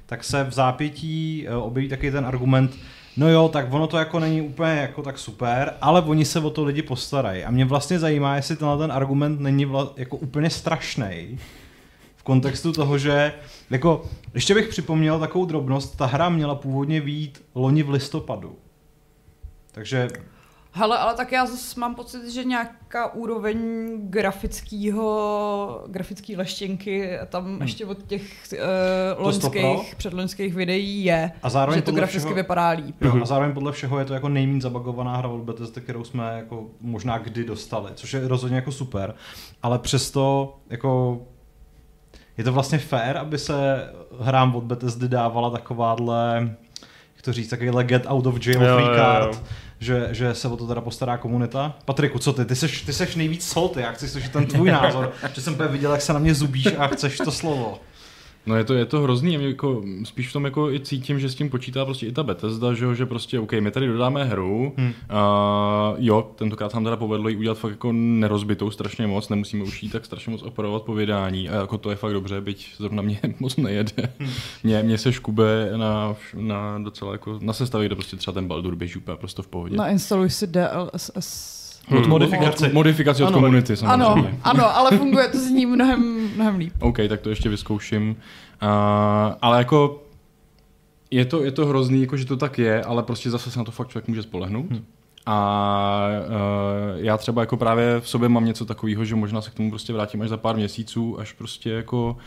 tak se v zápětí eh, objeví taky ten argument, no jo, tak ono to jako není úplně jako tak super, ale oni se o to lidi postarají. A mě vlastně zajímá, jestli tenhle ten argument není vla, jako úplně strašný v kontextu toho, že jako, ještě bych připomněl takovou drobnost, ta hra měla původně výjít loni v listopadu. Takže Hele, ale tak já zase mám pocit, že nějaká úroveň grafického, grafický leštěnky tam hmm. ještě od těch uh, loňských, předloňských videí je, a zároveň že to graficky všeho, vypadá líp. Jo, a zároveň podle všeho je to jako nejméně zabagovaná hra od Bethesda, kterou jsme jako možná kdy dostali, což je rozhodně jako super, ale přesto jako je to vlastně fair, aby se hrám od Bethesdy dávala takováhle, jak to říct, takovýhle get out of jail jo, free card. Jo, jo že, že se o to teda postará komunita. Patriku, co ty? Ty seš, ty seš nejvíc salty, já chci slyšet ten tvůj názor, že jsem viděl, jak se na mě zubíš a chceš to slovo. No je to, je to hrozný, mě jako, spíš v tom jako i cítím, že s tím počítá prostě i ta Bethesda, že, že prostě OK, my tady dodáme hru, hmm. a jo, tentokrát nám teda povedlo ji udělat fakt jako nerozbitou strašně moc, nemusíme už jí tak strašně moc operovat po vydání a jako to je fakt dobře, byť zrovna mě moc nejede. Hmm. Mě, mě se škube na, na docela jako, na sestavě, kde prostě třeba ten Baldur běží úplně prostě v pohodě. Nainstaluj si DLSS. Od modifikace. Od, modifikaci od ano. komunity samozřejmě. Ano, ano, ale funguje to z ní mnohem, mnohem líp. OK, tak to ještě vyzkouším. Uh, ale jako je to, je to hrozný, jako že to tak je, ale prostě zase se na to fakt člověk může spolehnout. Hmm. A uh, já třeba jako právě v sobě mám něco takového, že možná se k tomu prostě vrátím až za pár měsíců, až prostě jako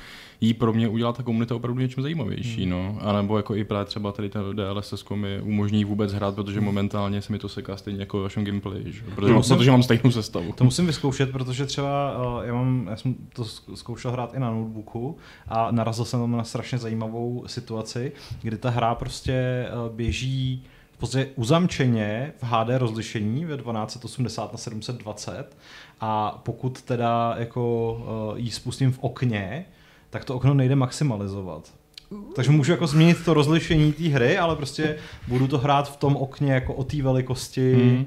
jí pro mě udělá ta komunita opravdu něčím zajímavější, hmm. no. A nebo jako i právě třeba tady ten DLSS mi umožní vůbec hrát, protože momentálně se mi to seká stejně jako vašem gameplay, že? Protože, no, musím, protože mám stejnou sestavu. To musím vyzkoušet, protože třeba uh, já, mám, já jsem to zkoušel hrát i na notebooku a narazil jsem tam na strašně zajímavou situaci, kdy ta hra prostě uh, běží v podstatě uzamčeně v HD rozlišení ve 1280 na 720 a pokud teda jako uh, ji spustím v okně, tak to okno nejde maximalizovat. Takže můžu jako změnit to rozlišení té hry, ale prostě budu to hrát v tom okně jako o té velikosti hmm.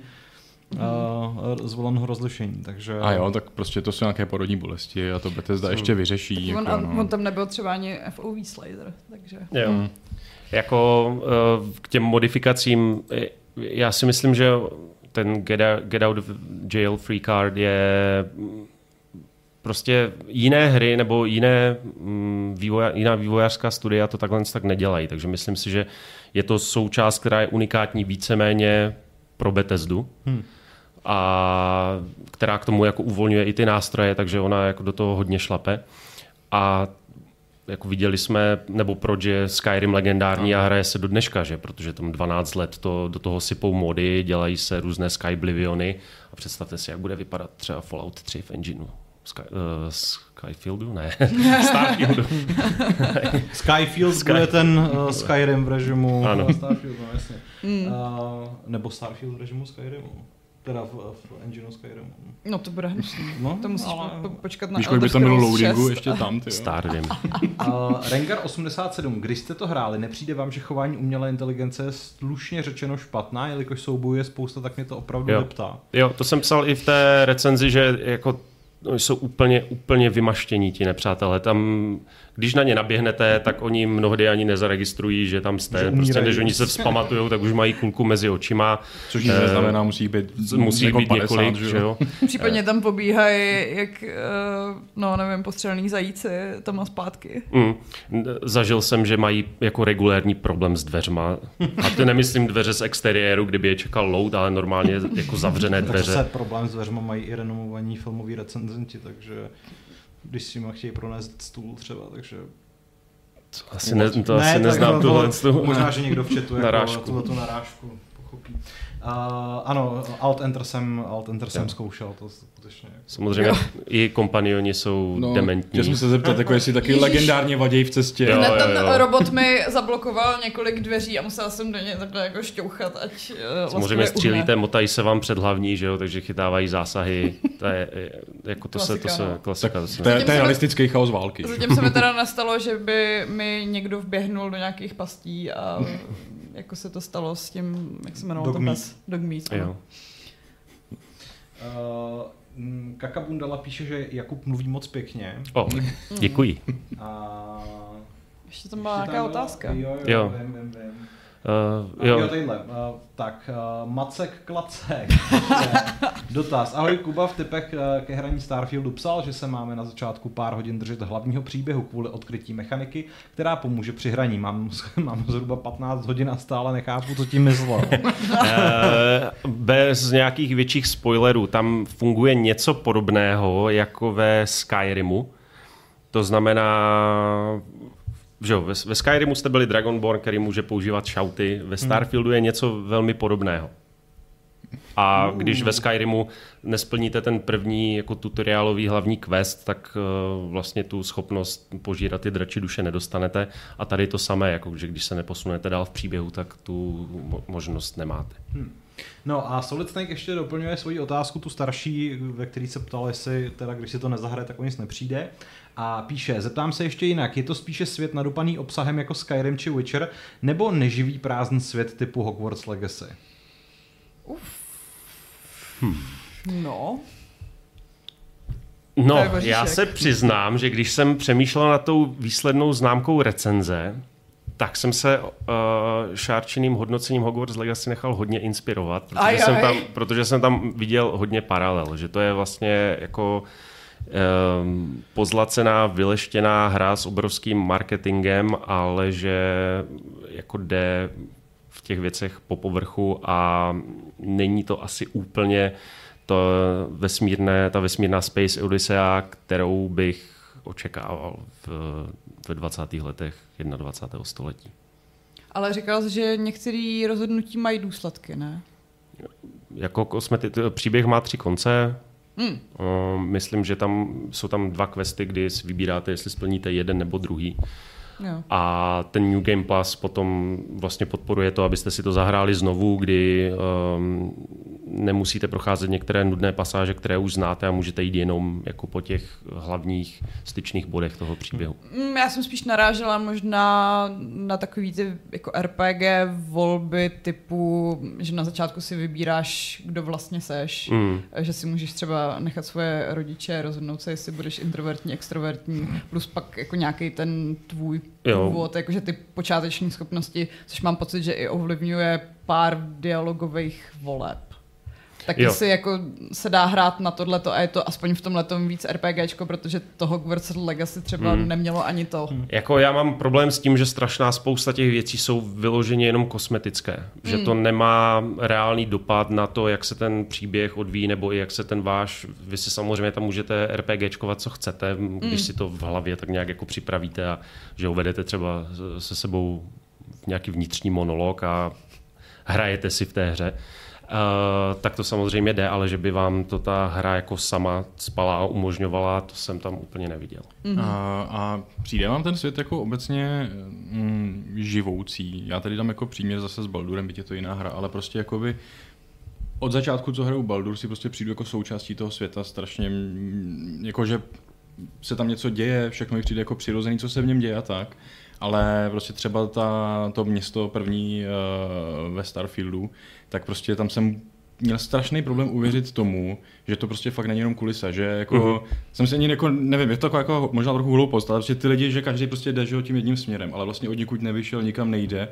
uh, zvoleného rozlišení. Takže... A jo, tak prostě to jsou nějaké porodní bolesti a to Bethesda jsou... ještě vyřeší. On, jako, no. on tam nebyl třeba ani FOV slider, takže... Jo. Hmm. Jako uh, k těm modifikacím, já si myslím, že ten Get Out, get out of Jail Free Card je prostě jiné hry nebo jiné mm, vývoja, jiná vývojářská studia to takhle tak nedělají. Takže myslím si, že je to součást, která je unikátní víceméně pro Bethesdu. Hmm. A která k tomu jako uvolňuje i ty nástroje, takže ona jako do toho hodně šlape. A jako viděli jsme, nebo proč je Skyrim legendární a hraje se do dneška, že? protože tam 12 let to, do toho sypou mody, dělají se různé Skybliviony a představte si, jak bude vypadat třeba Fallout 3 v engineu. Sky, uh, Skyfieldu? Ne. Starfieldu. Skyfield Sky... bude ten uh, Skyrim v režimu ano. Starfield, no jasně. Mm. Uh, nebo Starfield v režimu Skyrimu. Teda v, v engineu Skyrimu. No to bude hnusný. No, to musíš ale... po, počkat na Víš, kolik by tam bylo loadingu 6. ještě tam, ty Starvim. uh, Rengar 87, když jste to hráli, nepřijde vám, že chování umělé inteligence je slušně řečeno špatná, jelikož soubojuje spousta, tak mě to opravdu jo. leptá. Jo, to jsem psal i v té recenzi, že jako jsou úplně, úplně vymaštění ti nepřátelé. Tam, když na ně naběhnete, tak oni mnohdy ani nezaregistrují, že tam jste. Že prostě než oni se vzpamatujou, tak už mají kulku mezi očima. Což nic neznamená, musí být Musí jako být 50, několik, že jo? Případně tam pobíhají, jak, eh, no nevím, postřelený zajíci tam a zpátky. Mm. Zažil jsem, že mají jako regulérní problém s dveřma. A to nemyslím dveře z exteriéru, kdyby je čekal load, ale normálně jako zavřené dveře. Zase problém s dveřma mají i renomovaní filmoví recenzenti, takže když si ma chtějí pronést stůl třeba, takže to asi, ne, to ne, asi neznám tuhle. Možná, že někdo v chatu jako tuhle tu narážku pochopí. Uh, ano, Alt Enter jsem, Alt Enter jsem zkoušel, to skutečně. Samozřejmě jo. i kompanioni jsou no, dementní. Chtěl jsem se zeptat, jako jestli taky Ježiš. legendárně vadějí v cestě. Jo, jo, jo. ten robot mi zablokoval několik dveří a musela jsem do něj takhle jako šťouchat, ať uh, Samozřejmě střílíte, motají se vám před hlavní, že jo, takže chytávají zásahy. To je, jako to klasika, se, to se, no. klasika. To, se, to, je, to je realistický chaos války. Zatím se mi teda nastalo, že by mi někdo vběhnul do nějakých pastí a jako se to stalo s tím, jak se jmenovalo to pes? Dog Meat. Jo. Uh, Kaka Bundala píše, že Jakub mluví moc pěkně. Oh, děkuji. A... Ještě tam byla nějaká otázka. Jo, jo, jo. Vím, vím, vím. Uh, jo. jo, tadyhle. Uh, tak, uh, Macek Klacek. Dotaz. Ahoj, Kuba v typech uh, ke hraní Starfieldu psal, že se máme na začátku pár hodin držet hlavního příběhu kvůli odkrytí mechaniky, která pomůže při hraní. Mám, mám zhruba 15 hodin a stále nechápu, co tím myslel. uh, bez nějakých větších spoilerů. Tam funguje něco podobného jako ve Skyrimu. To znamená, že jo, ve, ve Skyrimu jste byli Dragonborn, který může používat shouty, ve Starfieldu je něco velmi podobného. A když ve Skyrimu nesplníte ten první jako tutoriálový hlavní quest, tak uh, vlastně tu schopnost požírat ty drači duše nedostanete. A tady to samé, jako že když se neposunete dál v příběhu, tak tu mo- možnost nemáte. Hmm. No a Solid Snake ještě doplňuje svoji otázku, tu starší, ve který se ptal, jestli teda, když si to nezahraje, tak o nic nepřijde. A píše, zeptám se ještě jinak, je to spíše svět nadupaný obsahem jako Skyrim či Witcher, nebo neživý prázdný svět typu Hogwarts Legacy? Uf. Hmm. No. No, já se přiznám, že když jsem přemýšlel nad tou výslednou známkou recenze, tak jsem se uh, šárčeným hodnocením Hogwarts Legacy nechal hodně inspirovat, protože, aj, jsem aj. Tam, protože jsem tam viděl hodně paralel, že to je vlastně jako um, pozlacená, vyleštěná hra s obrovským marketingem, ale že jako jde v těch věcech po povrchu a není to asi úplně to vesmírné, ta vesmírná Space Odyssey, kterou bych očekával v, ve 20. letech 21. století. Ale říkal jsi, že některé rozhodnutí mají důsledky, ne? Jako kosmeti- příběh má tři konce. Hmm. Myslím, že tam jsou tam dva questy, kdy si vybíráte, jestli splníte jeden nebo druhý. Jo. A ten New Game Plus potom vlastně podporuje to, abyste si to zahráli znovu, kdy um, nemusíte procházet některé nudné pasáže, které už znáte a můžete jít jenom jako po těch hlavních styčných bodech toho příběhu. Mm, Já jsem spíš narážela možná na takový ty jako RPG volby typu, že na začátku si vybíráš, kdo vlastně seš, Mm. že si můžeš třeba nechat svoje rodiče rozhodnout se, jestli budeš introvertní, extrovertní, plus pak jako nějaký ten tvůj Jo. jakože ty počáteční schopnosti, což mám pocit, že i ovlivňuje pár dialogových voleb. Tak Jo. jestli jako se dá hrát na tohleto a je to aspoň v tomhle víc RPGčko, protože to Hogwarts Legacy třeba Hmm. nemělo ani to. Jako já mám problém s tím, že strašná spousta těch věcí jsou vyloženě jenom kosmetické. Že to nemá reálný dopad na to, jak se ten příběh odvíjí, nebo i jak se ten váš... Vy si samozřejmě tam můžete RPGčkovat, co chcete, když si to v hlavě tak nějak jako připravíte a že uvedete třeba se sebou nějaký vnitřní monolog a hrajete si v té hře. Uh, tak to samozřejmě jde, ale že by vám to ta hra jako sama spala a umožňovala, to jsem tam úplně neviděl. Mm-hmm. A, a přijde vám ten svět jako obecně mm, živoucí. Já tady dám jako příměr zase s Baldurem, byť je to jiná hra, ale prostě jakoby od začátku, co hraju Baldur, si prostě přijdu jako součástí toho světa strašně, mm, jakože se tam něco děje, všechno mi přijde jako přirozený, co se v něm děje a tak. Ale prostě třeba ta, to město první uh, ve Starfieldu, tak prostě tam jsem měl strašný problém uvěřit tomu, že to prostě fakt není jenom kulisa, že jako, uh-huh. jsem si ani jako, nevím, je to jako, jako možná trochu hloupost, ale prostě ty lidi, že každý prostě jde že tím jedním směrem, ale vlastně od nikud nevyšel, nikam nejde.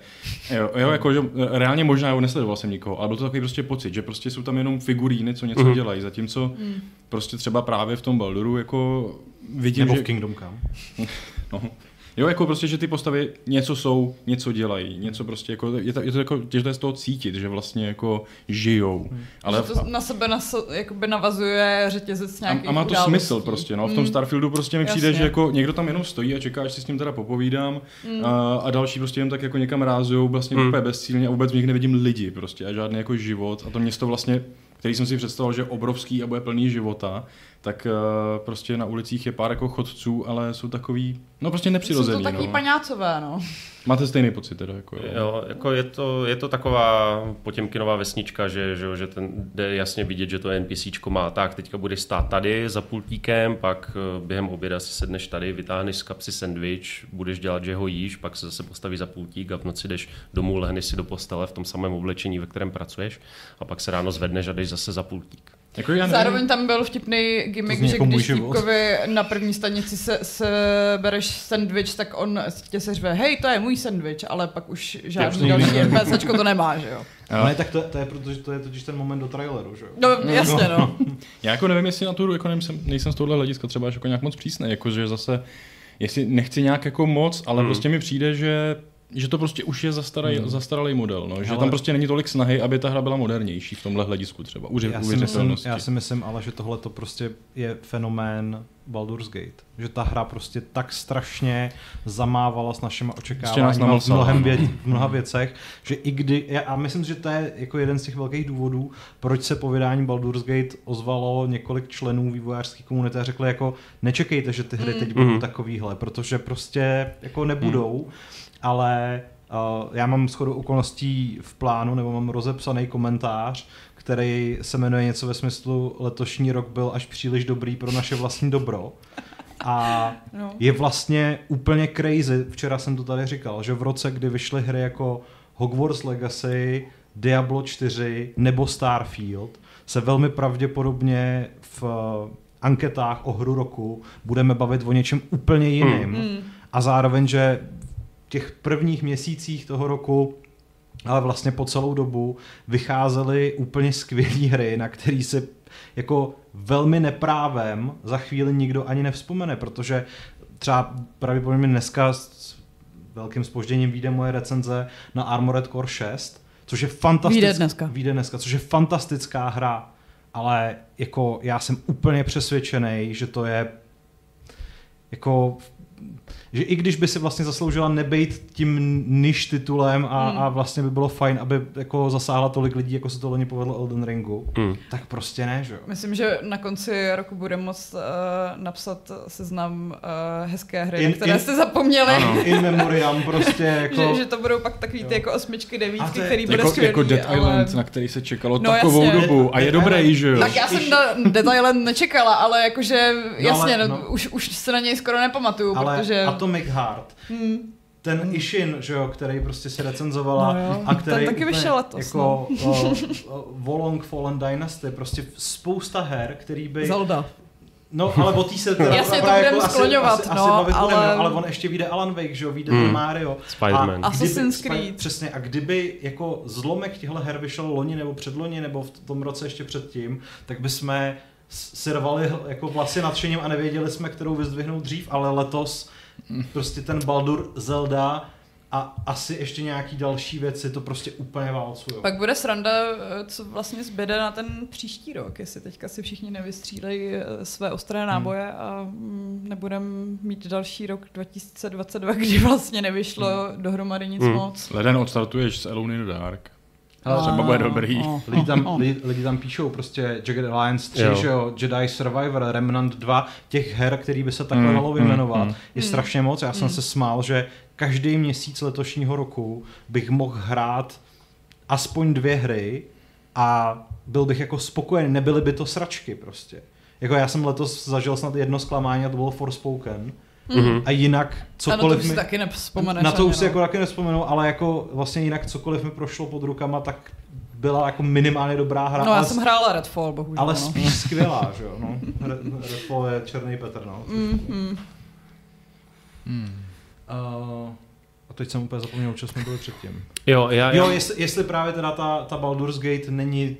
Jo, jo jako, že reálně možná jo, nesledoval jsem nikoho, ale byl to takový prostě pocit, že prostě jsou tam jenom figuríny, co něco uh-huh. dělají, zatímco uh-huh. prostě třeba právě v tom Balduru jako vidím, Nebo že... v Kingdom Come. No. Jo, jako prostě, že ty postavy něco jsou, něco dělají, něco prostě jako, je to, je to jako, je z toho cítit, že vlastně jako žijou. Ale že to na sebe nas, jakoby navazuje řetězec nějakých a, a má to událostí. smysl prostě, no. V tom Mm. Starfieldu prostě mi přijde, Jasně. že jako někdo tam jenom stojí a čeká, až si s ním teda popovídám Mm. a, a další prostě jen tak jako někam rázují vlastně Mm. úplně bezcílně a vůbec v nich nevidím lidi prostě a žádný jako život a to město vlastně který jsem si představoval, že je obrovský a bude plný života, tak uh, prostě na ulicích je pár jako chodců, ale jsou takový, no prostě nepřirozený. Jsou to takový no. paňácové, no. Máte stejný pocit teda, jako jo. Jo, jako je to, je to taková potěmkinová vesnička, že, že, že ten jde jasně vidět, že to NPCčko má tak, teďka budeš stát tady za pultíkem, pak eh, během oběda si sedneš tady, vytáhneš z kapsy sendvič, budeš dělat, že ho jíš, pak se zase postavíš za pultík a v noci jdeš domů, lehneš si do postele v tom samém oblečení, ve kterém pracuješ a pak se ráno zvedneš a jdeš zase za pultík. Jako já nevím, Zároveň tam byl vtipný gimmick, že jako když týpkovi na první stanici se, se bereš sandwich, tak on tě se řve, hej, to je můj sandwich, ale pak už žádný nikdy další ne. NPCčko to nemá, že jo. Jo. Ale tak to, to je proto, že to je totiž ten moment do traileru, že jo? No jasně, no. Já jako nevím, jestli na tu jako nejsem, nejsem z tohohle hlediska třeba jako nějak moc přísný, jako že zase, jestli nechci nějak jako moc, ale Hmm. prostě mi přijde, že že to prostě už je zastaralý, Hmm. zastaralý model, no. že Ale- tam prostě není tolik snahy, aby ta hra byla modernější v tomhle hledisku třeba, u, Já si, myslím, já si myslím ale, že tohle to prostě je fenomén Baldur's Gate. Že ta hra prostě tak strašně zamávala s našimi Prostě očekáváními nás v, mnohem no. vě, v mnoha věcech, že i kdy, já- a myslím, že to je jako jeden z těch velkých důvodů, proč se po vydání Baldur's Gate ozvalo několik členů vývojářské komunity a řekli jako nečekejte, že ty hry teď budou Mhm. takovýhle, protože prostě jako nebudou, ale Uh, já mám shodou okolností v plánu, nebo mám rozepsaný komentář, který se jmenuje něco ve smyslu letošní rok byl až příliš dobrý pro naše vlastní dobro. A no. je vlastně úplně crazy, včera jsem to tady říkal, že v roce, kdy vyšly hry jako Hogwarts Legacy, Diablo 4 nebo Starfield, se velmi pravděpodobně v eh, anketách o hru roku budeme bavit o něčem úplně jiným. Mm. A zároveň, že těch prvních měsících toho roku ale vlastně po celou dobu vycházely úplně skvělé hry, na který si jako velmi neprávem za chvíli nikdo ani nevzpomene, protože třeba pravděpodobně dneska s velkým spožděním vyjde moje recenze na Armored Core 6, což je fantastická. Vyjde dneska. Vyjde dneska, což je fantastická hra, ale jako já jsem úplně přesvědčený, že to je jako že i když by si vlastně zasloužila nebejt tím niž titulem a, hmm. a vlastně by bylo fajn, aby jako zasáhla tolik lidí, jako se to loni povedlo Elden Ringu, hmm. tak prostě ne, že jo. Myslím, že na konci roku bude moct uh, napsat seznam uh, hezké hry, in, na které in, jste zapomněli. Ano, in memoriam prostě jako... že, že, to budou pak takový ty jako osmičky, devítky, který bude jako, skvělý. Jako Dead ale... Island, na který se čekalo no, takovou jasně. dobu a je dobrý, že jo. Tak já jsem na Dead Island nečekala, ale jakože jasně, no, ale, no. už, už se na něj skoro nepamatuju, ale protože... Atomic Heart Hmm. Ten hmm. Ishin, že jo, který prostě si recenzovala no a který Ten taky vyšel letos, jako no. uh, uh, Wolong Fallen Dynasty, prostě spousta her, který by... Zelda. No, ale o tý se teda Jasně, to budeme jako skloňovat, asi, no, asi bavit ale... Budeme, ale on ještě vyjde Alan Wake, že jo, vyjde hmm. Mario. Spider-Man. A Assassin's Creed. Přesně, a kdyby jako zlomek těchto her vyšel loni nebo předloni nebo v tom roce ještě předtím, tak bychom si rvali jako vlasy nadšením a nevěděli jsme, kterou vyzdvihnout dřív, ale letos prostě ten Baldur, Zelda a asi ještě nějaký další věci to prostě úplně válcují. Pak bude sranda, eh, co vlastně zbyde na ten příští rok, jestli teďka si všichni nevystřílejí eh, své ostré hmm. náboje hmm. a mm, nebudeme mít další rok 2022, kdy vlastně nevyšlo hmm. dohromady nic hmm. moc. Leden odstartuješ s Alone in the Dark. Ale třeba bude dobrý. Lidi tam, lidi, lidi tam píšou prostě Jagged Alliance 3, jo. Že jo, Jedi Survivor, Remnant 2, těch her, který by se takhle mm, dalo vyjmenovat, mm, je mm. strašně moc. Já mm. jsem se smál, že každý měsíc letošního roku bych mohl hrát aspoň dvě hry a byl bych jako spokojený, nebyly by to sračky prostě. Jako já jsem letos zažil snad jedno zklamání a to bylo Forspoken. Mm-hmm. A jinak cokoliv a na to mi, taky nevzpomeneš. Na to už si no. jako taky nevzpomenu, ale jako vlastně jinak cokoliv mi prošlo pod rukama, tak byla jako minimálně dobrá hra. No já jsem hrála Redfall, bohužel. Ale no. spíš skvělá, že jo. No. Redfall je černý Petr, no. Mm-hmm. Hmm. Uh, a teď jsem úplně zapomněl, co jsme byli předtím. Jo, já, jo jestli, jestli právě teda ta, ta Baldur's Gate není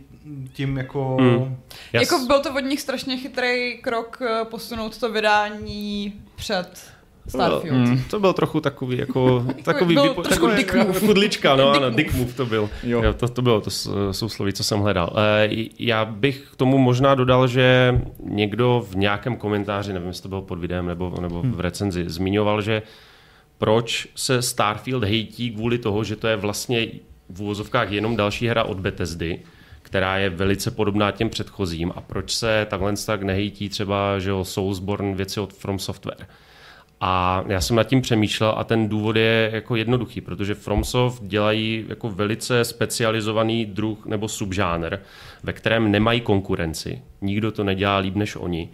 tím jako... Mm. Jako byl to od nich strašně chytrý krok eh, posunout to vydání před Starfield. Mm, to byl trochu takový jako takový byl vypo, trošku dick move. Kudlička, no dick ano, dick move to byl. Jo. jo to, to bylo to sousloví, co jsem hledal. E, já bych k tomu možná dodal, že někdo v nějakém komentáři, nevím, jestli to bylo pod videem nebo, nebo hmm. v recenzi, zmiňoval, že proč se Starfield hejtí kvůli toho, že to je vlastně v úvozovkách jenom další hra od Bethesdy, která je velice podobná těm předchozím a proč se takhle tak nehejtí třeba že jo, Soulsborne věci od From Software. A já jsem nad tím přemýšlel a ten důvod je jako jednoduchý, protože FromSoft dělají jako velice specializovaný druh nebo subžánr, ve kterém nemají konkurenci. Nikdo to nedělá líp než oni.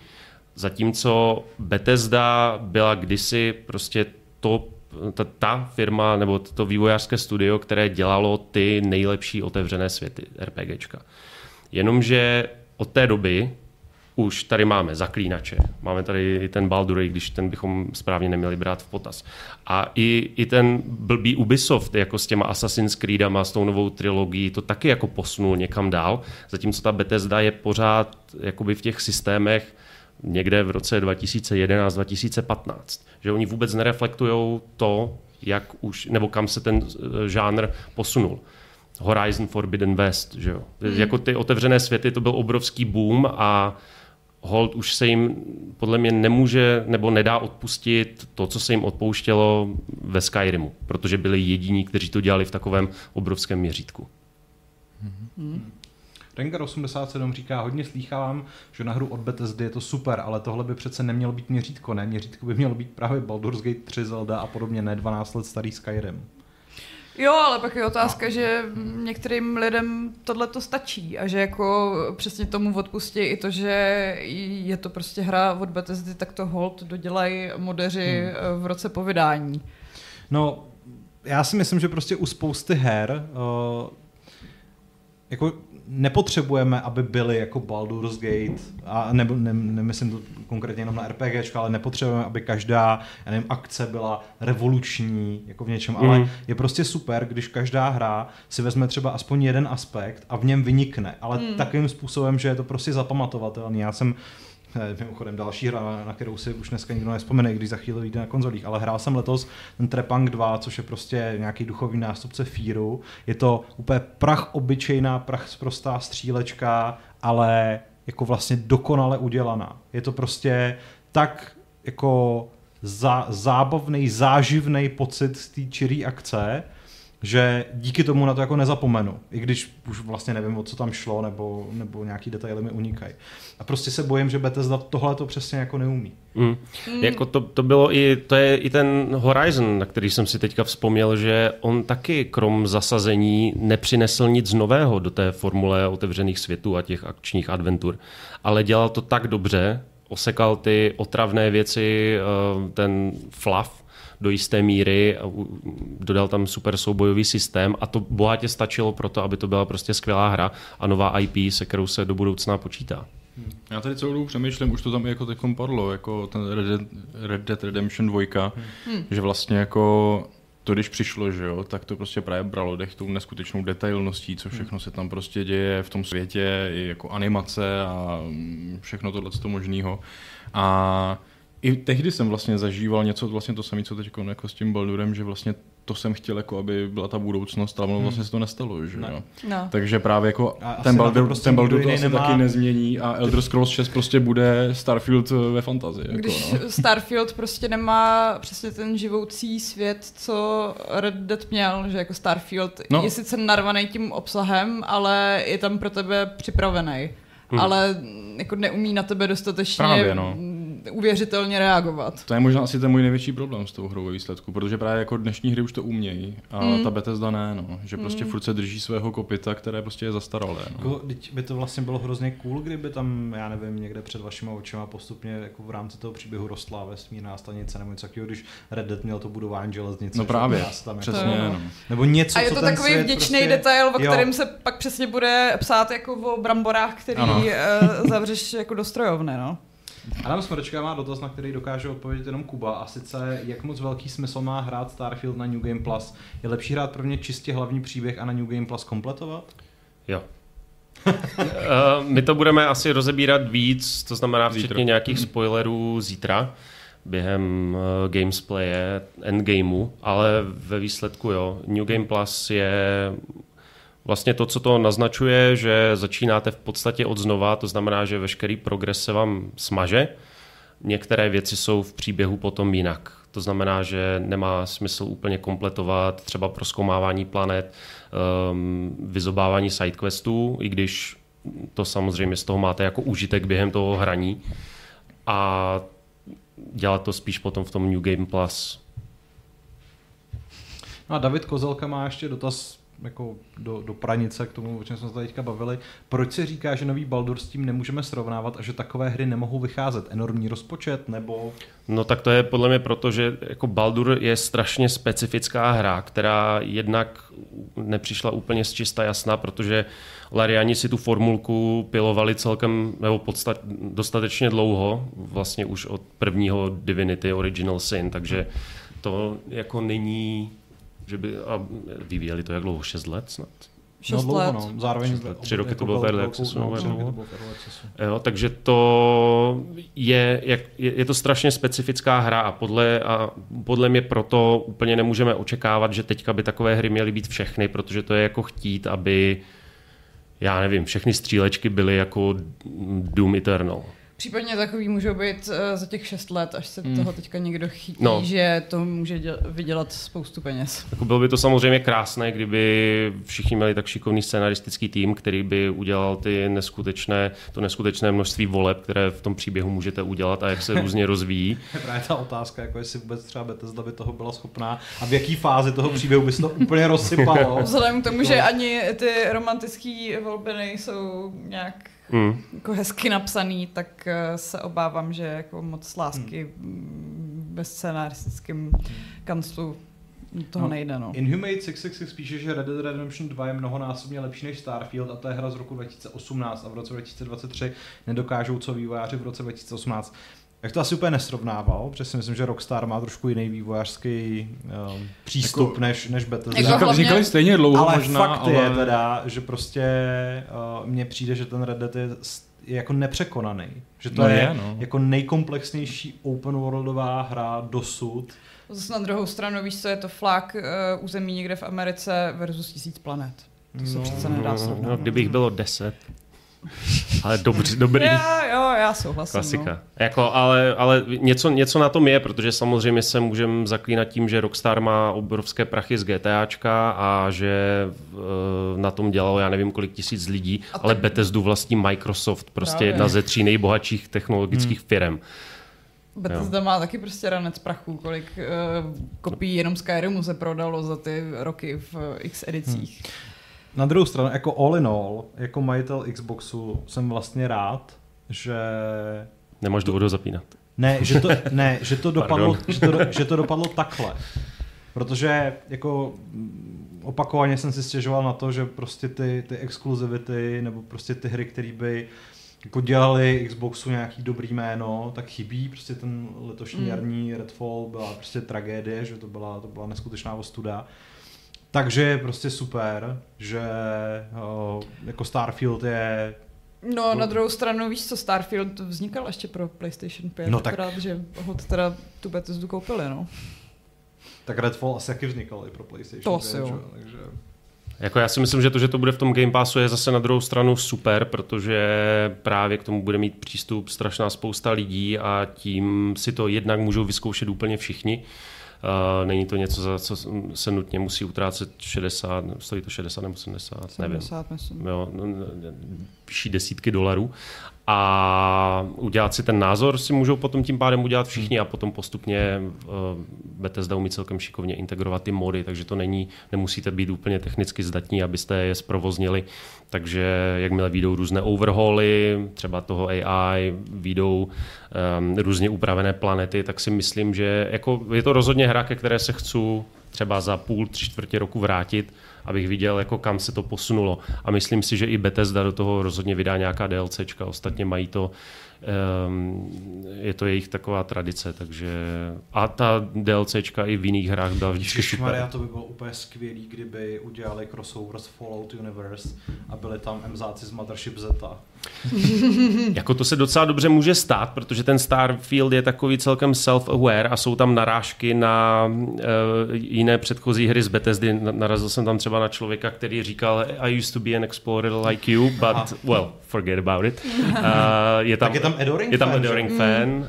Zatímco Bethesda byla kdysi prostě to, ta, ta firma nebo to vývojářské studio, které dělalo ty nejlepší otevřené světy RPGčka. Jenomže od té doby už tady máme zaklínače, máme tady i ten Baldur, když ten bychom správně neměli brát v potaz. A i, i ten blbý Ubisoft, jako s těma Assassin's Creedama, s tou novou trilogií, to taky jako posunul někam dál, zatímco ta Bethesda je pořád jakoby v těch systémech někde v roce 2011-2015. Že oni vůbec nereflektují to, jak už, nebo kam se ten eh, žánr posunul. Horizon Forbidden West, že jo. Mm. Jako ty otevřené světy, to byl obrovský boom a hold už se jim podle mě nemůže nebo nedá odpustit to, co se jim odpouštělo ve Skyrimu, protože byli jediní, kteří to dělali v takovém obrovském měřítku. Mm. Rengar87 říká, hodně slýchávám, že na hru od Bethesdy je to super, ale tohle by přece nemělo být měřítko, ne? Měřítko by mělo být právě Baldur's Gate 3, Zelda a podobně, ne 12 let starý Skyrim. Jo, ale pak je otázka, no. že některým lidem tohle to stačí a že jako přesně tomu odpustí i to, že je to prostě hra od Bethesdy, tak to hold dodělají modeři hmm. v roce po vydání. No, já si myslím, že prostě u spousty her uh, jako nepotřebujeme, aby byly jako Baldur's Gate, a ne, ne, nemyslím to konkrétně jenom na RPG, ale nepotřebujeme, aby každá já nevím, akce byla revoluční jako v něčem, mm. ale je prostě super, když každá hra si vezme třeba aspoň jeden aspekt a v něm vynikne, ale mm. takovým způsobem, že je to prostě zapamatovatelný. Já jsem mimochodem další hra, na kterou si už dneska nikdo nespomene, když za chvíli vyjde na konzolích, ale hrál jsem letos ten Trepang 2, což je prostě nějaký duchový nástupce Fíru. Je to úplně prach obyčejná, prach prostá střílečka, ale jako vlastně dokonale udělaná. Je to prostě tak jako za, zábavný, záživný pocit z té čirý akce, že díky tomu na to jako nezapomenu, i když už vlastně nevím, o co tam šlo, nebo, nebo nějaký detaily mi unikají. A prostě se bojím, že Bethesda tohle to přesně jako neumí. Mm. Mm. Jako to, to bylo i, to je i ten Horizon, na který jsem si teďka vzpomněl, že on taky krom zasazení nepřinesl nic nového do té formule otevřených světů a těch akčních adventur, ale dělal to tak dobře, osekal ty otravné věci, eh, ten fluff, do jisté míry, dodal tam super soubojový systém a to bohatě stačilo pro to, aby to byla prostě skvělá hra a nová IP, se kterou se do budoucna počítá. Já tady celou dobu přemýšlím, už to tam jako teď padlo, jako ten Red Dead, Red Dead Redemption 2, hmm. že vlastně jako to, když přišlo, že jo, tak to prostě právě bralo dech tou neskutečnou detailností, co všechno se tam prostě děje v tom světě, i jako animace a všechno tohle možného. A i tehdy jsem vlastně zažíval něco vlastně to samé, co teď jako s tím Baldurem, že vlastně to jsem chtěl, jako aby byla ta budoucnost, ale hmm. vlastně se to nestalo, že no. no. Takže právě jako a ten Baldur, prostě ten Baldur to asi nemá... taky nezmění a Elder Scrolls 6 prostě bude Starfield ve fantazii. Jako, Když no. Starfield prostě nemá přesně ten živoucí svět, co Red Dead měl, že jako Starfield no. je sice narvaný tím obsahem, ale je tam pro tebe připravený. Hmm. Ale jako neumí na tebe dostatečně Právě, no uvěřitelně reagovat. To je možná asi ten můj největší problém s tou hrou ve výsledku, protože právě jako dnešní hry už to umějí a mm. ta Bethesda ne, no. že prostě mm. furt se drží svého kopita, které prostě je zastaralé. No. Jako, by to vlastně bylo hrozně cool, kdyby tam, já nevím, někde před vašima očima postupně jako v rámci toho příběhu rostla vesmírná stanice nebo něco takového, když Red Dead měl to budování železnice. No právě, tam přesně. Jako, no. Nebo něco, A je to takový vděčný prostě... detail, o kterém jo. se pak přesně bude psát jako o bramborách, který uh, zavřeš jako do strojovny, no. Adam Smrčka má dotaz, na který dokáže odpovědět jenom Kuba, a sice jak moc velký smysl má hrát Starfield na New Game Plus. Je lepší hrát pro mě čistě hlavní příběh a na New Game Plus kompletovat? Jo. uh, my to budeme asi rozebírat víc, to znamená včetně zítra. nějakých spoilerů zítra během uh, gamesplaye, endgameu, ale ve výsledku jo. New Game Plus je vlastně to, co to naznačuje, že začínáte v podstatě od znova, to znamená, že veškerý progres se vám smaže. Některé věci jsou v příběhu potom jinak. To znamená, že nemá smysl úplně kompletovat třeba proskoumávání planet, um, vyzobávání sidequestů, i když to samozřejmě z toho máte jako užitek během toho hraní. A dělat to spíš potom v tom New Game Plus. No a David Kozelka má ještě dotaz jako do, do pranice k tomu, o čem jsme se teďka bavili. Proč se říká, že nový Baldur s tím nemůžeme srovnávat a že takové hry nemohou vycházet? Enormní rozpočet nebo... No tak to je podle mě proto, že jako Baldur je strašně specifická hra, která jednak nepřišla úplně z čista jasná, protože Lariani si tu formulku pilovali celkem, nebo podstat, dostatečně dlouho, vlastně už od prvního Divinity Original Sin, takže to jako není že by, a vyvíjeli to jak dlouho, 6 let snad? 6 no, dlouho, let. No. Zároveň let. Tři roky to bylo v early accessu. No, jo, takže to je, jak, je, je, to strašně specifická hra a podle, a podle mě proto úplně nemůžeme očekávat, že teďka by takové hry měly být všechny, protože to je jako chtít, aby já nevím, všechny střílečky byly jako Doom Eternal. Případně takový můžou být uh, za těch 6 let, až se hmm. toho teďka někdo chytí, no. že to může děl- vydělat spoustu peněz. Jako bylo by to samozřejmě krásné, kdyby všichni měli tak šikovný scenaristický tým, který by udělal ty neskutečné, to neskutečné množství voleb, které v tom příběhu můžete udělat a jak se různě rozvíjí. Je právě ta otázka, jako jestli vůbec třeba Bethesda by toho byla schopná a v jaký fázi toho příběhu by se to úplně rozsypalo. Vzhledem k tomu, že ani ty romantické volby nejsou nějak mm. jako hezky napsaný, tak eh, se obávám, že jako moc lásky mm. bez scenaristickým kanclu toho no, nejde. No. Inhumate 666 píše, že Red Dead Redemption 2 je mnohonásobně lepší než Starfield a to je hra z roku 2018 a v roce 2023 nedokážou co vývojáři v roce 2018. Jak to asi úplně nesrovnával, protože si myslím, že Rockstar má trošku jiný vývojářský um, přístup jako, než, než Bethesda. Jako hlavně... Říkali stejně dlouho ale možná, fakt ale... je teda, že prostě uh, mně přijde, že ten Red Dead je je jako nepřekonaný. Že to No je, je, no. jako nejkomplexnější open worldová hra dosud. Zase na druhou stranu, víš co, je to flak uh, území někde v Americe versus tisíc planet. To se No, přece nedá No, srovnat. no, kdybych bylo 10. Ale dobře, dobrý. Já, jo, já souhlasím. Klasika. No. Jako, ale ale něco, něco na tom je, protože samozřejmě se můžeme zaklínat tím, že Rockstar má obrovské prachy z GTAčka a že uh, na tom dělalo já nevím kolik tisíc lidí, A ale tak- Bethesdu vlastní Microsoft, prostě Právě. jedna ze tří nejbohatších technologických Hmm. firm. Bethesda má taky prostě ranec prachu, kolik uh, kopií jenom Skyrimu se prodalo za ty roky v uh, x edicích. Hmm. Na druhou stranu, jako all in all, jako majitel Xboxu jsem vlastně rád, že Nemáš důvod ho zapínat. Ne, že to, ne, že to, dopadlo, že, to, že to dopadlo takhle. Protože jako mm, opakovaně jsem si stěžoval na to, že prostě ty, ty exkluzivity nebo prostě ty hry, které by jako dělali Xboxu nějaký dobrý jméno, tak chybí. Prostě ten letošní Mm. jarní Redfall byla prostě tragédie, že to byla, to byla neskutečná ostuda. Takže je prostě super, že o, jako Starfield je No, na druhou stranu, víš co, Starfield vznikal ještě pro PlayStation 5, No tak- akorát, že ho teda tu Bethesdu koupili, no. tak Redfall asi taky vznikal i pro PlayStation. To 5, asi jo. že? Takže... Jako já si myslím, že to, že to bude v tom Game Passu je zase na druhou stranu super, protože právě k tomu bude mít přístup strašná spousta lidí a tím si to jednak můžou vyzkoušet úplně všichni. Není to něco, za co se nutně musí utrácet 60, stojí to 60 nebo 70, nevím. 70, myslím. Jo, no, vyšší desítky dolarů. A udělat si ten názor si můžou potom tím pádem udělat všichni a potom postupně uh, Bethesda umí celkem šikovně integrovat ty mody, takže to není, nemusíte být úplně technicky zdatní, abyste je zprovoznili. Takže jakmile výjdou různé overhauly, třeba toho AI, výjdou um, různě upravené planety, tak si myslím, že jako, je to rozhodně hra, ke které se chci třeba za půl, tři čtvrtě roku vrátit, abych viděl, jako kam se to posunulo. A myslím si, že i Bethesda do toho rozhodně vydá nějaká DLCčka, ostatně mají to, um, je to jejich taková tradice, takže a ta DLCčka i v jiných hrách byla vždycky super. to by bylo úplně skvělý, kdyby udělali crossover s Fallout Universe a byli tam MZáci z Mothership Zeta. Jako to se docela dobře může stát, protože ten Starfield je takový celkem self-aware a jsou tam narážky na uh, jiné předchozí hry z Bethesdy. Na- Narazil jsem tam třeba na člověka, který říkal I used to be an explorer like you, but Aha. well, forget about it. Uh, je tam, Tak je tam Edoring je tam fan, že? Adoring fan,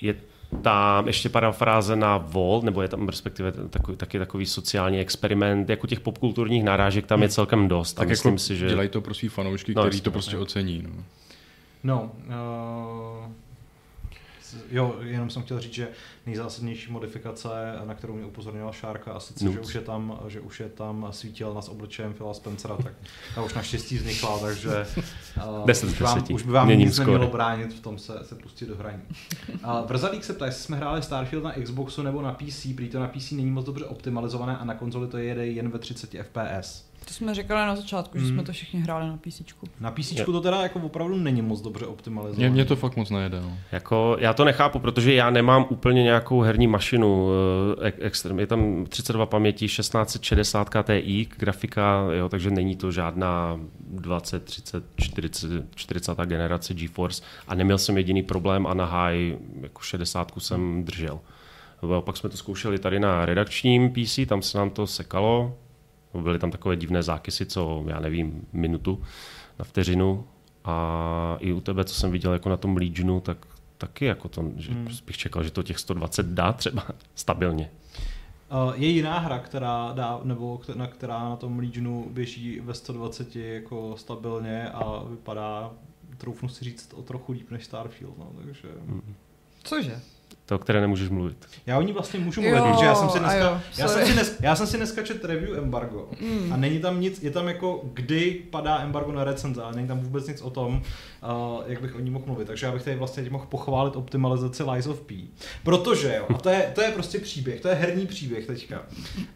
je tam ještě parafráze na Volt, nebo je tam respektive takový, taky takový sociální experiment, jako těch popkulturních narážek tam je celkem dost. Tak a myslím jako si, že... dělají to pro svý fanoušky, No, který to prostě jasně. ocení. No. No, uh, jo, jenom jsem chtěl říct, že nejzásadnější modifikace, na kterou mě upozornila Šárka, a sice, že už, je tam, že už je tam svítil s obličejem Phila Spencera, tak ta už naštěstí vznikla, takže uh, Deset z už, vám, už by vám Měním nic nemělo bránit v tom se, se pustit do hraní. Uh, Vrzalík se ptá, jestli jsme hráli Starfield na Xboxu nebo na PC, prý to na PC není moc dobře optimalizované a na konzoli to jede jen ve 30 FPS. To jsme říkali na začátku, že Mm. jsme to všichni hráli na PC. Na PC to teda jako opravdu není moc dobře optimalizované. Mě, mě to fakt moc nejde. No. Jako, já to nechápu, protože já nemám úplně nějakou herní mašinu. eh, ek- extrém. Je tam 32 paměti, 1660 Ti, grafika, jo, takže není to žádná 20, 30, 40, 40 generace GeForce a neměl jsem jediný problém a na high jako 60 jsem držel. Pak jsme to zkoušeli tady na redakčním PC, tam se nám to sekalo. Byly tam takové divné zákysy, co já nevím, minutu na vteřinu. A i u tebe, co jsem viděl jako na tom Legionu, tak taky jako to, že Hmm. bych čekal, že to těch 120 dá třeba stabilně. Uh, je jiná hra, která dá, nebo na která na tom Legionu běží ve 120 jako stabilně a vypadá, troufnu si říct, o trochu líp než Starfield, no, takže... Hmm. Cože? To, o které nemůžeš mluvit. Já o ní vlastně můžu Jo, mluvit, protože já jsem si dneska, jo, já jsem si dnes, já jsem si dneska čet review embargo Mm. a není tam nic, je tam jako kdy padá embargo na recenze, ale není tam vůbec nic o tom, uh, jak bych o ní mohl mluvit, takže já bych tady vlastně teď mohl pochválit optimalizaci Lies of P, protože jo, a to je, to je prostě příběh, to je herní příběh teďka.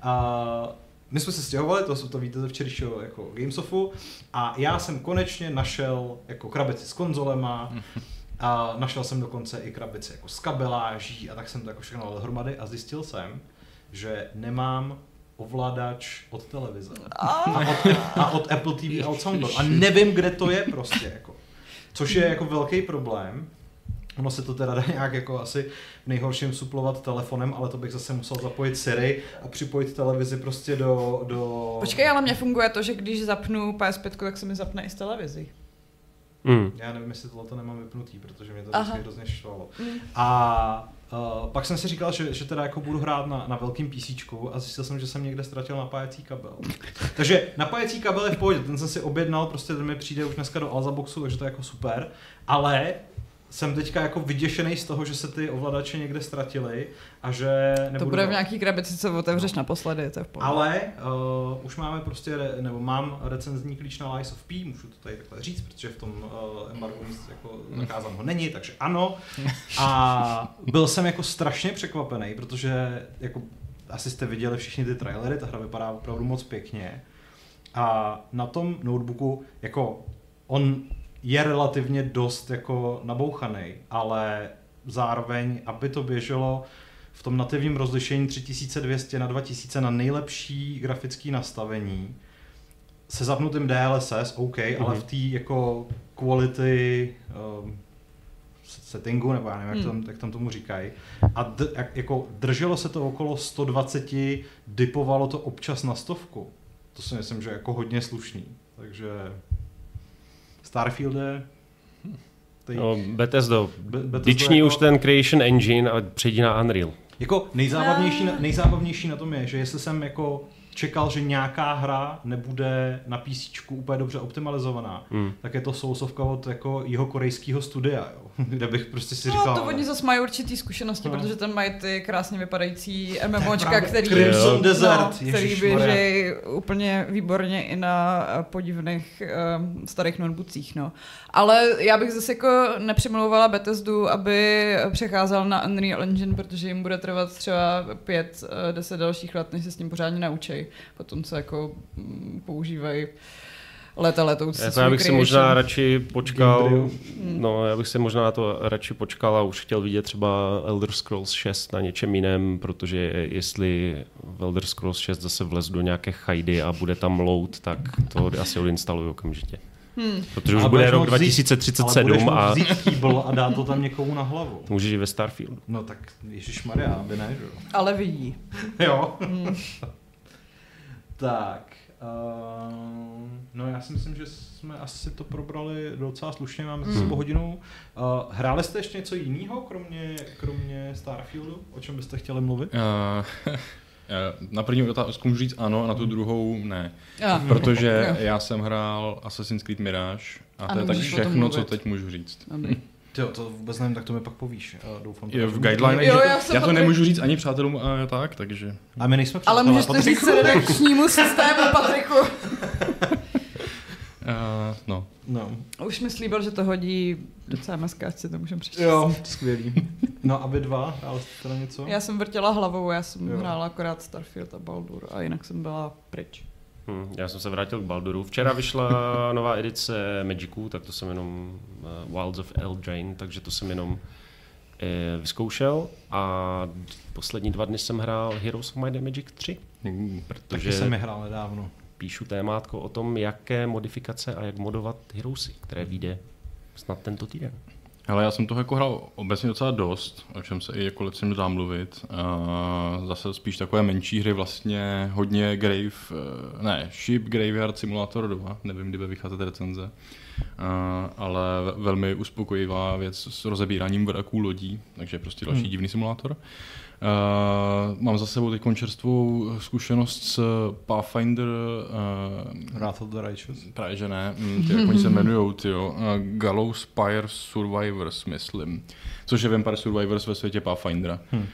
Uh, my jsme se stěhovali, to, to víte ze včerejšího jako Gamesofu, a já jsem konečně našel jako krabici s konzolema, a našel jsem dokonce i krabici jako s kabeláží a tak jsem to jako všechno dal dohromady a zjistil jsem, že nemám ovladač od televize. A od, a od Apple TV a od Soundboard. A nevím, kde to je prostě. Jako. Což je jako velký problém. Ono se to teda dá nějak jako asi v nejhorším suplovat telefonem, ale to bych zase musel zapojit Siri a připojit televizi prostě do... do... Počkej, ale mně funguje to, že když zapnu PS5, tak se mi zapne i z televizí. Mm. Já nevím, jestli tohle to nemám vypnutý, protože mě to vždycky hrozně štvalo. Mm. A uh, pak jsem si říkal, že, že teda jako budu hrát na, na velkým PC a zjistil jsem, že jsem někde ztratil napájecí kabel. takže napájecí kabel je v pohodě, ten jsem si objednal, prostě ten mi přijde už dneska do Alzaboxu, takže to je jako super. Ale jsem teďka jako vyděšený z toho, že se ty ovladače někde ztratily a že nebudu... To bude v nějaký krabici, co otevřeš no. naposledy, to je v pohodě. Ale uh, už máme prostě, nebo mám recenzní klíč na Lies of P, můžu to tady takhle říct, protože v tom uh, embargu jako zakázán ho není, takže ano. A byl jsem jako strašně překvapený, protože jako asi jste viděli všichni ty trailery, ta hra vypadá opravdu moc pěkně. A na tom notebooku, jako on je relativně dost jako nabouchaný, ale zároveň, aby to běželo v tom nativním rozlišení 3200 na 2000 na nejlepší grafické nastavení, se zapnutým DLSS, OK, mm-hmm. ale v té jako quality um, settingu, nebo já nevím, jak, tam, hmm. jak tam tomu říkají. A d, jak, jako drželo se to okolo 120, dipovalo to občas na stovku. To si myslím, že je jako hodně slušný. Takže Starfielde, Teď... No, Bethesda. Be- Bethesda jako... už ten Creation Engine a přejdi na Unreal. Jako nejzábavnější, nejzábavnější na tom je, že jestli jsem jako čekal, že nějaká hra nebude na PC úplně dobře optimalizovaná, hmm. tak je to sousovka od jako jeho korejského studia, jo? kde bych prostě si no, říkal... No to oni zase mají určitý zkušenosti, no. protože tam mají ty krásně vypadající MMOčka, který, Crimson no, Desert, no, který běží úplně výborně i na podivných um, starých notebookcích. No. Ale já bych zase jako nepřemlouvala Bethesdu, aby přecházel na Unreal Engine, protože jim bude trvat třeba pět, eh, deset dalších let, než se s tím pořádně naučí. Potom se jako mm, používají leta letoucí. Jako já bych si možná radši počkal, hmm. no já bych si možná to radši počkal a už chtěl vidět třeba Elder Scrolls 6 na něčem jiném, protože jestli v Elder Scrolls 6 zase vlez do nějaké chajdy a bude tam load, tak to asi odinstaluju okamžitě. Hmm. Protože už bude rok 2037 vzít, a... vzít a dát to tam někomu na hlavu. Můžeš i ve Starfieldu. No tak Ježíš Maria, aby ne, že jo. Ale vidí. jo. Hmm. Tak. Uh, no já si myslím, že jsme asi to probrali docela slušně, máme zase hmm. hodinu. Uh, hráli jste ještě něco jiného, kromě, kromě Starfieldu? O čem byste chtěli mluvit? Uh, Na první otázku můžu říct ano, a na tu druhou ne. Ja. Protože já jsem hrál Assassin's Creed Mirage a to je tak všechno, co teď můžu říct. Jo, to vůbec nevím, tak to mi pak povíš. Doufám, to v guideline. Jo, já, já to nemůžu říct ani přátelům a tak, takže... A my nejsme přátelé, Ale můžeš to říct redakčnímu systému, Patriku. uh, no. no. Už mi slíbil, že to hodí do CMS, si to můžeme přečíst. Jo, skvělý. No a vy dva, jste teda něco? Já jsem vrtěla hlavou, já jsem jo. hrála akorát Starfield a Baldur a jinak jsem byla pryč. Hmm, já jsem se vrátil k Balduru. Včera vyšla nová edice Magicu, tak to jsem jenom uh, Wilds of Eldraine, takže to jsem jenom uh, vyzkoušel a poslední dva dny jsem hrál Heroes of Might and Magic 3. Hmm, protože Taky jsem je hrál nedávno. Píšu témátko o tom, jaké modifikace a jak modovat Heroesy, které vyjde snad tento týden. Ale já jsem toho jako hrál obecně docela dost, o čem se i jako lecím zamluvit. Uh, zase spíš takové menší hry, vlastně hodně Grave, uh, ne, Ship Graveyard Simulator 2, nevím, kdy bude vycházet recenze, uh, ale velmi uspokojivá věc s rozebíráním vraků lodí, takže prostě další hmm. divný simulátor. Uh, Uh, mám za sebou teď čerstvou zkušenost s Pathfinder uh, Wrath of the Righteous. Právě, že ne. Mm, ty, jak oni se jmenují, ty Uh, Gallows Spire Survivors, myslím. Což je Vampire Survivors ve světě Pathfindera. Hmm. Uh,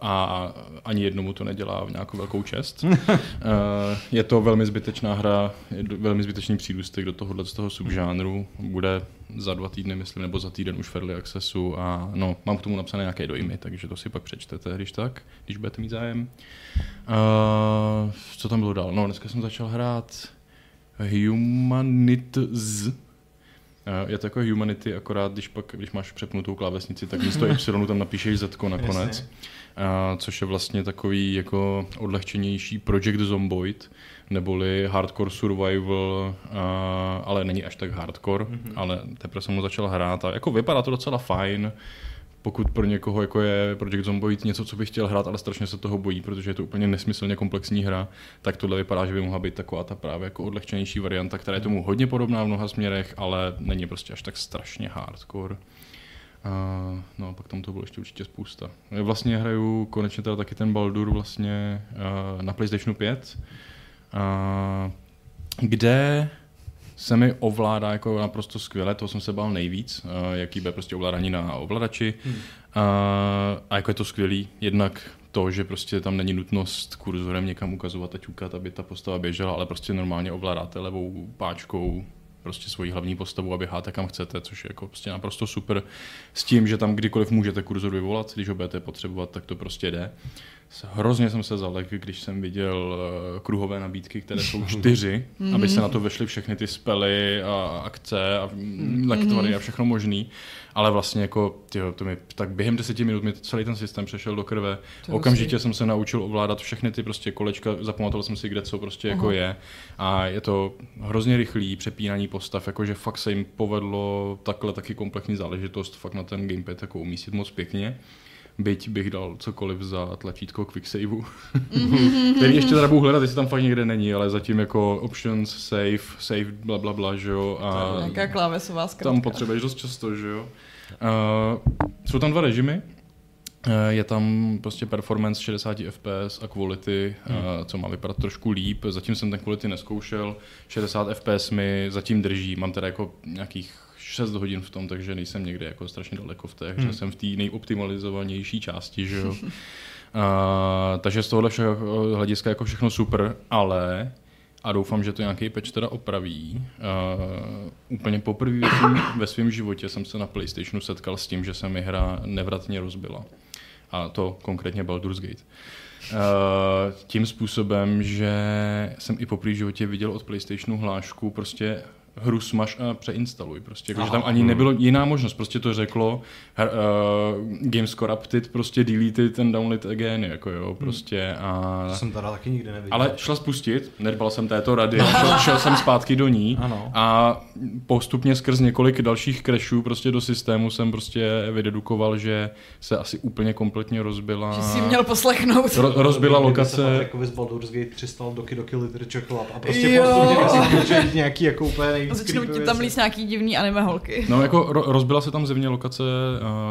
a ani jednomu to nedělá v nějakou velkou čest. uh, je to velmi zbytečná hra, je velmi zbytečný přírůstek do tohohle z toho subžánru. Bude za dva týdny, myslím, nebo za týden už v Early Accessu a no, mám k tomu napsané nějaké dojmy, takže to si pak přečtete, když tak, když budete mít zájem. Uh, co tam bylo dál? No, dneska jsem začal hrát Humanities. Uh, je to jako Humanity, akorát když pak, když máš přepnutou klávesnici, tak místo Y tam napíšeš Z nakonec. Uh, což je vlastně takový jako odlehčenější Project Zomboid, neboli hardcore survival, uh, ale není až tak hardcore, mm-hmm. ale teprve jsem mu začal hrát a jako vypadá to docela fajn pokud pro někoho jako je Project Zomboid něco, co by chtěl hrát, ale strašně se toho bojí, protože je to úplně nesmyslně komplexní hra, tak tohle vypadá, že by mohla být taková ta právě jako odlehčenější varianta, která je tomu hodně podobná v mnoha směrech, ale není prostě až tak strašně hardcore. Uh, no a pak tam to bylo ještě určitě spousta. Já vlastně hraju konečně teda taky ten Baldur vlastně uh, na PlayStationu 5, uh, kde se mi ovládá jako naprosto skvěle, toho jsem se bál nejvíc, uh, jaký bude prostě ovládání na ovladači. Hmm. Uh, a jako je to skvělý, jednak to, že prostě tam není nutnost kurzorem někam ukazovat a ťukat, aby ta postava běžela, ale prostě normálně ovládáte levou páčkou prostě svoji hlavní postavu a běháte kam chcete, což je jako prostě naprosto super s tím, že tam kdykoliv můžete kurzor vyvolat, když ho budete potřebovat, tak to prostě jde. Hrozně jsem se zalek, když jsem viděl eh, kruhové nabídky, které jsou čtyři, aby se na to vešly všechny ty spely a akce a lektory a všechno možný. Ale vlastně jako, tyjo, to mi, tak během deseti minut mi celý ten systém přešel do krve. To Okamžitě si. jsem se naučil ovládat všechny ty prostě kolečka, zapamatoval jsem si, kde co prostě jako je. A je to hrozně rychlý přepínání postav, jakože fakt se jim povedlo takhle taky komplexní záležitost fakt na ten gamepad jako umístit moc pěkně byť bych dal cokoliv za tlačítko quick saveu, který ještě teda budu hledat, jestli tam fakt někde není, ale zatím jako options, save, save, bla, bla, bla, že jo. A nějaká klávesová zkratka. Tam potřebuješ dost často, že jo. Uh, jsou tam dva režimy, je tam prostě performance 60 fps a quality, hmm. co má vypadat trošku líp. Zatím jsem ten quality neskoušel. 60 fps mi zatím drží. Mám teda jako nějakých 6 hodin v tom, takže nejsem někde jako strašně daleko v té, hmm. že jsem v té nejoptimalizovanější části, že jo. uh, takže z tohohle všeho hlediska jako všechno super, ale a doufám, že to nějaký patch teda opraví. Uh, úplně poprvé ve svém životě jsem se na PlayStationu setkal s tím, že se mi hra nevratně rozbila. A to konkrétně Baldur's Gate. Uh, tím způsobem, že jsem i poprvé v životě viděl od PlayStationu hlášku prostě hru smaž a přeinstaluj. Prostě, jako, že tam ani nebylo jiná možnost. Prostě to řeklo uh, Games Corrupted, prostě deleted ten download again, jako jo, hmm. prostě. A... To jsem teda taky nikdy neviděl. Ale šla spustit, nedbal jsem této rady, šel, šel jsem zpátky do ní ano. a postupně skrz několik dalších crashů prostě do systému jsem prostě vydedukoval, že se asi úplně kompletně rozbila. Že jsi měl poslechnout. Ro, rozbila lokace. Se z Baldur's Gate 300 Doki Doki Literature Club a prostě postupně nějaký jako úplně a začnou ti tam líst nějaký divný anime holky. No jako ro- rozbila se tam zevně lokace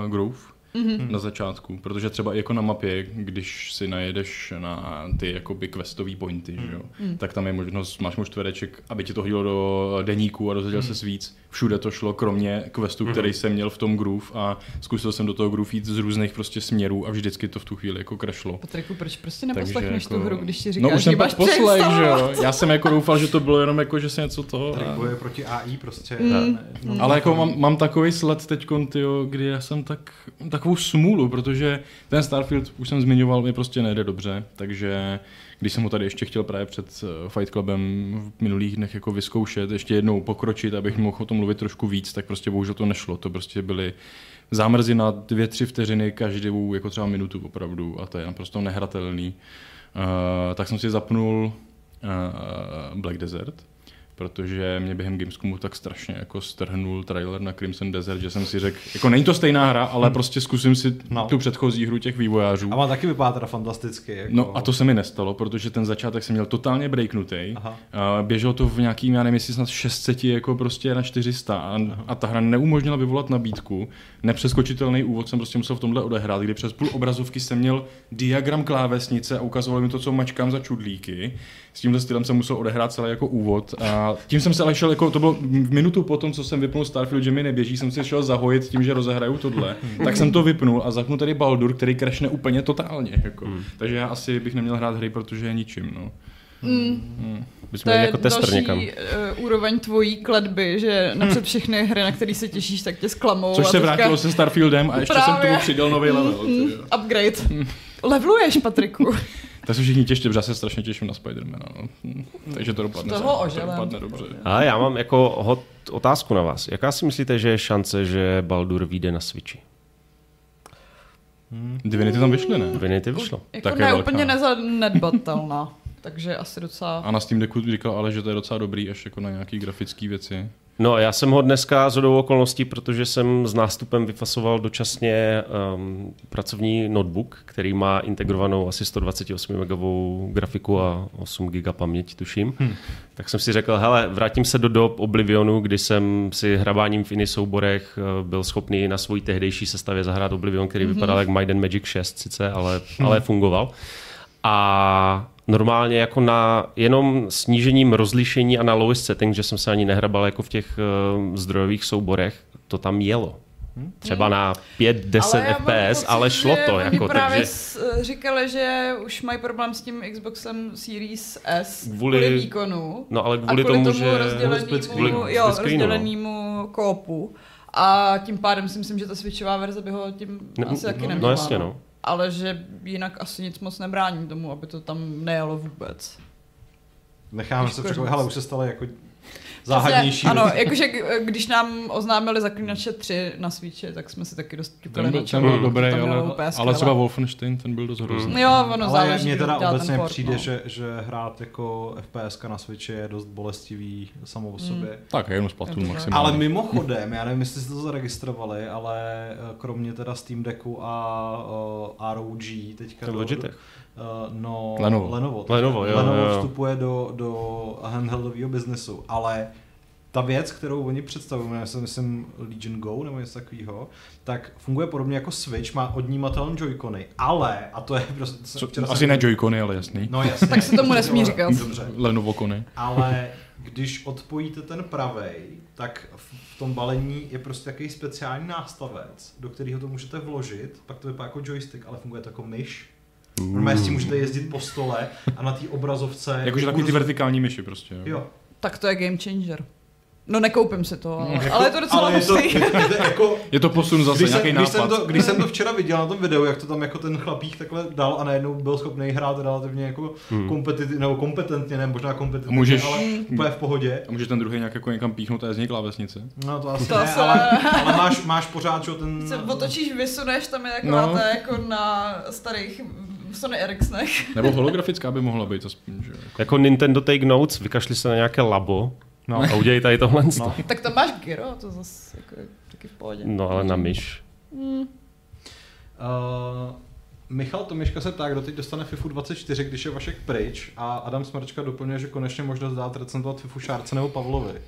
uh, Groove, mm-hmm. na začátku, protože třeba jako na mapě, když si najedeš na ty jakoby questové pointy, mm. že jo, mm. tak tam je možnost, máš možnost čtvereček, aby ti to hodilo do deníku a dozvěděl mm. se víc. Všude to šlo, kromě questu, mm. který jsem měl v tom groove a zkusil jsem do toho groove jít z různých prostě směrů a vždycky to v tu chvíli jako crashlo. Patriku, proč prostě neposlechneš jako... tu hru, když ti říkáš, no, už jsem pak poslech, že jo. Já jsem jako doufal, že to bylo jenom jako, že se něco toho... A... boje proti AI prostě. Mm. Ne, ne, Ale jako mám, mám takový sled teď, kdy já jsem tak, tak takovou smůlu, protože ten Starfield, už jsem zmiňoval, mi prostě nejde dobře, takže když jsem ho tady ještě chtěl právě před eh, Fight Clubem v minulých dnech jako vyzkoušet, ještě jednou pokročit, abych mohl o tom mluvit trošku víc, tak prostě bohužel to nešlo. To prostě byly zámrzy na dvě, tři vteřiny každou jako třeba minutu opravdu a to je naprosto nehratelný. Uh, tak jsem si zapnul uh, Black Desert, protože mě během Gamescomu tak strašně jako strhnul trailer na Crimson Desert, že jsem si řekl, jako není to stejná hra, ale hmm. prostě zkusím si no. tu předchozí hru těch vývojářů. A má taky vypadá teda fantasticky. Jako... No a to se mi nestalo, protože ten začátek jsem měl totálně breaknutý. Běželo to v nějakým, já nevím, jestli snad 600 jako prostě na 400 a, a ta hra neumožnila vyvolat nabídku. Nepřeskočitelný úvod jsem prostě musel v tomhle odehrát, kdy přes půl obrazovky jsem měl diagram klávesnice a ukazoval mi to, co mačkám za čudlíky. S tímhle stylem jsem musel odehrát celý jako úvod a tím jsem se ale šel, jako to bylo minutu po tom, co jsem vypnul Starfield, že mi neběží, jsem si šel zahojit tím, že rozehraju tohle. tak jsem to vypnul a zapnu tady Baldur, který krešne úplně totálně. Jako. Hmm. Takže já asi bych neměl hrát hry, protože je ničím. No. Mm. Mm. To je jako tester další někam. Uh, úroveň tvojí kledby, že napřed všechny hry, na které se těšíš, tak tě zklamou. Což se teďka... vrátilo se Starfieldem a ještě Právě. jsem tomu přidal nový level. Mm, upgrade. Leveluješ, Patriku. Tak se všichni těšte, protože já se strašně těším na Spidermana. No. Hm. Takže to dopadne, toho to dopadne dobře. A já mám jako hot otázku na vás. Jaká si myslíte, že je šance, že Baldur vyjde na Switchi? Hmm. Divinity tam vyšly, ne? Divinity vyšlo. Jako tak ne úplně nezanedbatelná. takže asi docela... A na Steam Decku říkal ale, že to je docela dobrý až jako na nějaký grafické věci. No já jsem ho dneska z hodou okolností, protože jsem s nástupem vyfasoval dočasně um, pracovní notebook, který má integrovanou asi 128 megovou grafiku a 8 GB paměť, tuším. Hmm. Tak jsem si řekl, hele, vrátím se do dob Oblivionu, kdy jsem si hrabáním v iných souborech eh, byl schopný na svojí tehdejší sestavě zahrát Oblivion, který mm-hmm. vypadal jak and Magic 6 sice, ale, hmm. ale fungoval. A normálně jako na jenom snížením rozlišení a na lowest setting, že jsem se ani nehrabal jako v těch uh, zdrojových souborech, to tam jelo. Hm? Třeba na 5-10 FPS, pocit, ale šlo to. Jako, právě takže... říkali, že už mají problém s tím Xboxem Series S kvůli, kvůli výkonu. No ale kvůli, kvůli tomu, tomu že... Rozdělenému, kvůli, jo, no. rozdělenému kópu. A tím pádem si myslím, že ta switchová verze by ho tím ne, asi taky no, neměla. No jasně, no ale že jinak asi nic moc nebrání tomu, aby to tam nejelo vůbec. Necháme se překvapit, ale už se stalo jako záhadnější. Ano, jakože když nám oznámili Zaklínače 3 na Switchi, tak jsme si taky dost ten byl, ten byl dobrý, ale, ale třeba Wolfenstein, ten byl dost hrozný. Jo, ono ale záleží, mně teda obecně port, přijde, no. že, že hrát jako FPS na Switchi je dost bolestivý samo o sobě. Hmm. Tak jenom z platů maximálně. Ale mimochodem, já nevím, jestli jste to zaregistrovali, ale eh, kromě teda Steam Decku a uh, ROG teďka... To Logitech. Uh, no, Lenovo. Lenovo, Lenovo, jo, Lenovo jo. vstupuje do, do handheldového biznesu, ale ta věc, kterou oni představují, já si myslím Legion Go nebo něco takového, tak funguje podobně jako Switch, má odnímatelné joycony, ale, a to je prostě... Co, asi jsem... ne joycony, ale jasný. No jasný. tak se tomu nesmí říkat. Dobře. Lenovo kony. Ale když odpojíte ten pravej, tak v tom balení je prostě takový speciální nástavec, do kterého to můžete vložit, pak to vypadá jako joystick, ale funguje to jako myš. Normálně s tím můžete jezdit po stole a na té obrazovce... Jakože takový ty vertikální myši prostě. Jo. jo. Tak to je game changer. No nekoupím si to, ale, jako, ale je to docela ale je to, je, to, jako, je to posun zase, když nějaký jsem, nápad. Když jsem, to, když jsem to včera viděl na tom videu, jak to tam jako ten chlapík takhle dal a najednou byl schopný hrát relativně jako hmm. kompetit, nebo kompetentně, ne možná kompetentně, můžeš, ale úplně v pohodě. A můžeš ten druhý nějak jako někam píchnout a je z něj klávesnice? No to asi to ne, ale, ale, máš, máš pořád, čo ten... Se otočíš, vysuneš, tam je taková no. jako na starých Sony Ericssonech. Nebo holografická by mohla být aspoň, že? Jako Nintendo Take Notes, vykašli se na nějaké labo, No. A udělej tady tohle. No. tak to máš gyro, to zase jako taky v pohodě. No ale na myš. Mm. Uh, Michal Tomiška se ptá, kdo teď dostane FIFU 24, když je Vašek pryč a Adam Smrčka doplňuje, že konečně možnost dát recenzovat FIFU Šárce nebo Pavlovi.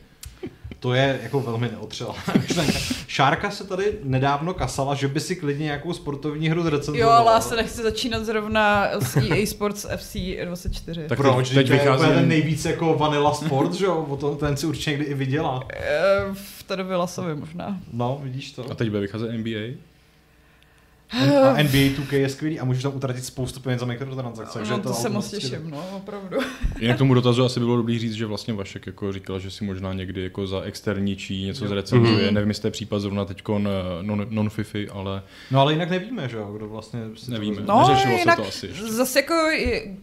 To je jako velmi neotřelá Šárka se tady nedávno kasala, že by si klidně nějakou sportovní hru zrecenzovala. Jo, ale já se nechci začínat zrovna s EA Sports FC 24. Tak Proč? Teď, teď vychází... je ten nejvíc jako vanilla sport, že jo? O to, ten si určitě někdy i viděla. Eh, v té době Lasovi možná. No, vidíš to. A teď bude vycházet NBA? A NBA 2K je skvělý a můžeš tam utratit spoustu peněz za mikrotransakce. No, to, to se moc těším, no, opravdu. Jinak tomu dotazu asi bylo dobrý říct, že vlastně Vašek jako říkal, že si možná někdy jako za externí čí něco zrecenzuje. Mm-hmm. Nevím, jestli to je případ zrovna teď non, non-fifi, ale... No ale jinak nevíme, že jo, kdo vlastně... Nevíme, no, neřešilo jinak se to asi ještě. Zase jako,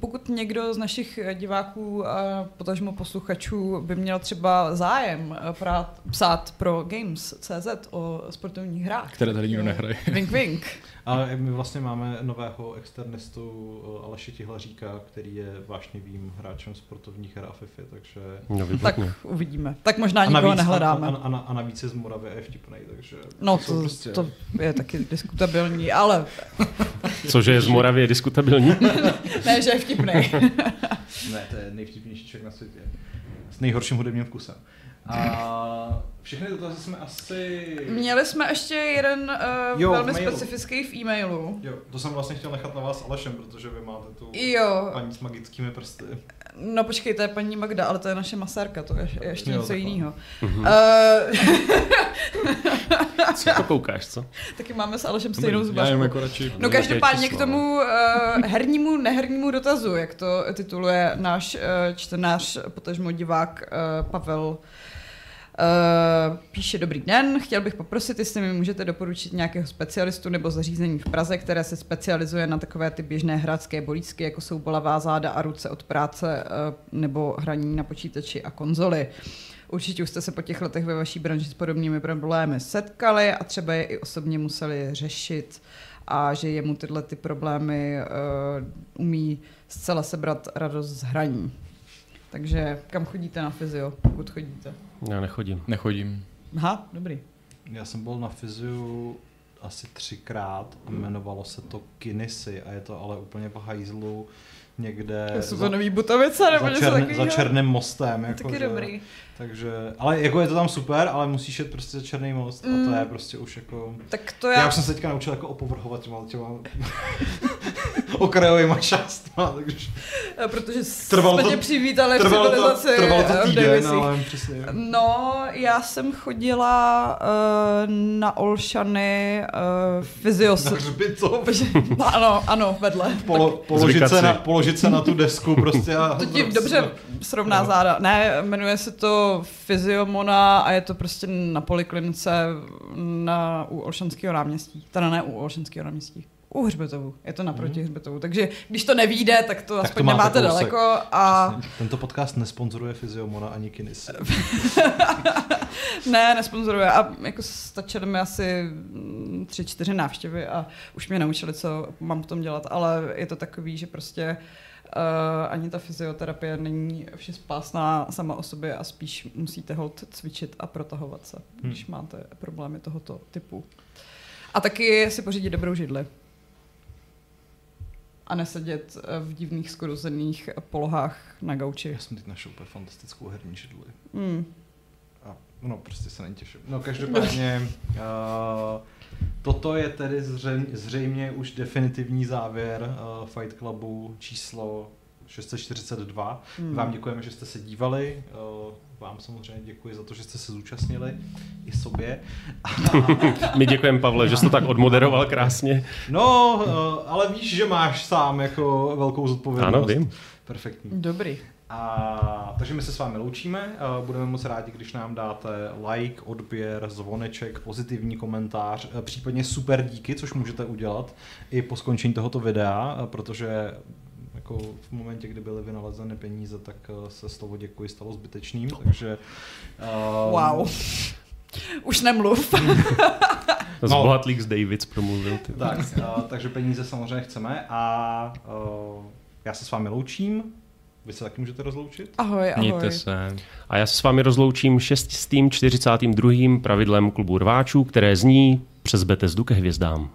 pokud někdo z našich diváků a potažmo posluchačů by měl třeba zájem prát, psát pro Games.cz o sportovních hrách. Které tady nikdo nehraje. Wink, wink. A my vlastně máme nového externistu eh, Aleše Tihlaříka, který je vášnivým hráčem sportovních her a FIFA, takže... No, tak uvidíme. Tak možná nikoho nehledáme. A, a, a, navíc je z Moravy a je vtipnej, takže... No to, prostě... to je taky diskutabilní, ale... Cože je z Moravy je diskutabilní? ne, že je vtipnej. ne, to je nejvtipnější člověk na světě. S nejhorším hudebním vkusem. A všechny dotazy jsme asi... Měli jsme ještě jeden uh, jo, velmi specifický v e-mailu. Jo, to jsem vlastně chtěl nechat na vás Alešem, protože vy máte tu jo. paní s magickými prsty. No počkej, to je paní Magda, ale to je naše masárka, to je, je ještě jo, něco jiného. Uh, co to koukáš, co? Taky máme s Alešem stejnou zubařku. jako radši. No každopádně k tomu uh, hernímu, nehernímu dotazu, jak to tituluje náš uh, čtenář, potažmo divák uh, Pavel Uh, píše dobrý den, chtěl bych poprosit, jestli mi můžete doporučit nějakého specialistu nebo zařízení v Praze, které se specializuje na takové ty běžné hráčské bolíčky, jako jsou bolavá záda a ruce od práce uh, nebo hraní na počítači a konzoli. Určitě už jste se po těch letech ve vaší branži s podobnými problémy setkali a třeba je i osobně museli řešit. a že jemu tyhle ty problémy uh, umí zcela sebrat radost z hraní. Takže kam chodíte na fyzio, pokud chodíte? Já nechodím. Nechodím. Aha, dobrý. Já jsem byl na fyziu asi třikrát a jmenovalo se to Kinisy a je to ale úplně v hajzlu někde Jsou to nový Butovice nebo za, něco čern, za černým mostem. Jako, Taky že, dobrý. Takže, ale jako je to tam super, ale musíš jet prostě za černý most mm. a to Mm. je prostě už jako... Tak to Já, já... už jsem se teďka naučil jako opovrhovat těma, těma okrajovýma částma, takže Eh, Protože Trvalo jsme to- tě přivítali v trvalo to, civilizaci trvalo to eh, v týden, ale přesně. No, já jsem chodila uh, na Olšany uh, fyzios. Na hřbitov. ano, ano, vedle. Polo, položit, se na, položit se na tu desku prostě a... To ti dobře srovná No. záda. Ne, jmenuje se to Fyziomona a je to prostě na poliklinice na, u Olšanského náměstí. Teda ne u Olšanského náměstí. U Hřbetovu. Je to naproti Mhm. Hřbetovu. Takže když to nevíde, tak to Tak aspoň to máte nemáte kousek. daleko. A Tento podcast nesponzoruje Fyziomona ani Kinis. ne, nesponzoruje. A jako stačily mi asi mm, tři, čtyři návštěvy a už mě naučili, co mám potom dělat. Ale je to takový, že prostě Uh, ani ta fyzioterapie není všespásná sama o sobě a spíš musíte hold cvičit a protahovat se, když máte problémy tohoto typu. A taky si pořídit dobrou židli. A nesedět eh, v divných skorozených polohách na gauči. Já jsem teď našel úplně fantastickou herní židli. Mm. A no, prostě se netěším. No, každopádně, uh, toto je tedy zřejmě, zřejmě už definitivní závěr uh, Fight Clubu číslo 642. Hmm. Vám děkujeme, že jste se dívali. Uh, vám samozřejmě děkuji za to, že jste se zúčastnili. I sobě. My děkujeme, Pavle, že jsi to tak odmoderoval krásně. No, uh, ale víš, že máš sám jako velkou zodpovědnost. Ano, vím. Perfektní. Dobrý. A, takže my se s vámi loučíme. A budeme moc rádi, když nám dáte like, odběr, zvoneček, pozitivní komentář, případně super díky, což můžete udělat i po skončení tohoto videa, protože jako v momentě, kdy byly vynalezeny peníze, tak se slovo děkuji stalo zbytečným, takže... Uh, Wow. Už nemluv. Z No. Bohatlík z Davids promluvil. Ty. Tak, uh, takže peníze samozřejmě chceme a uh, já se s vámi loučím. Vy se taky můžete rozloučit? Ahoj, ahoj. Mějte se. A já se s vámi rozloučím 642. pravidlem klubu rváčů, které zní přes Bethesdu ke hvězdám.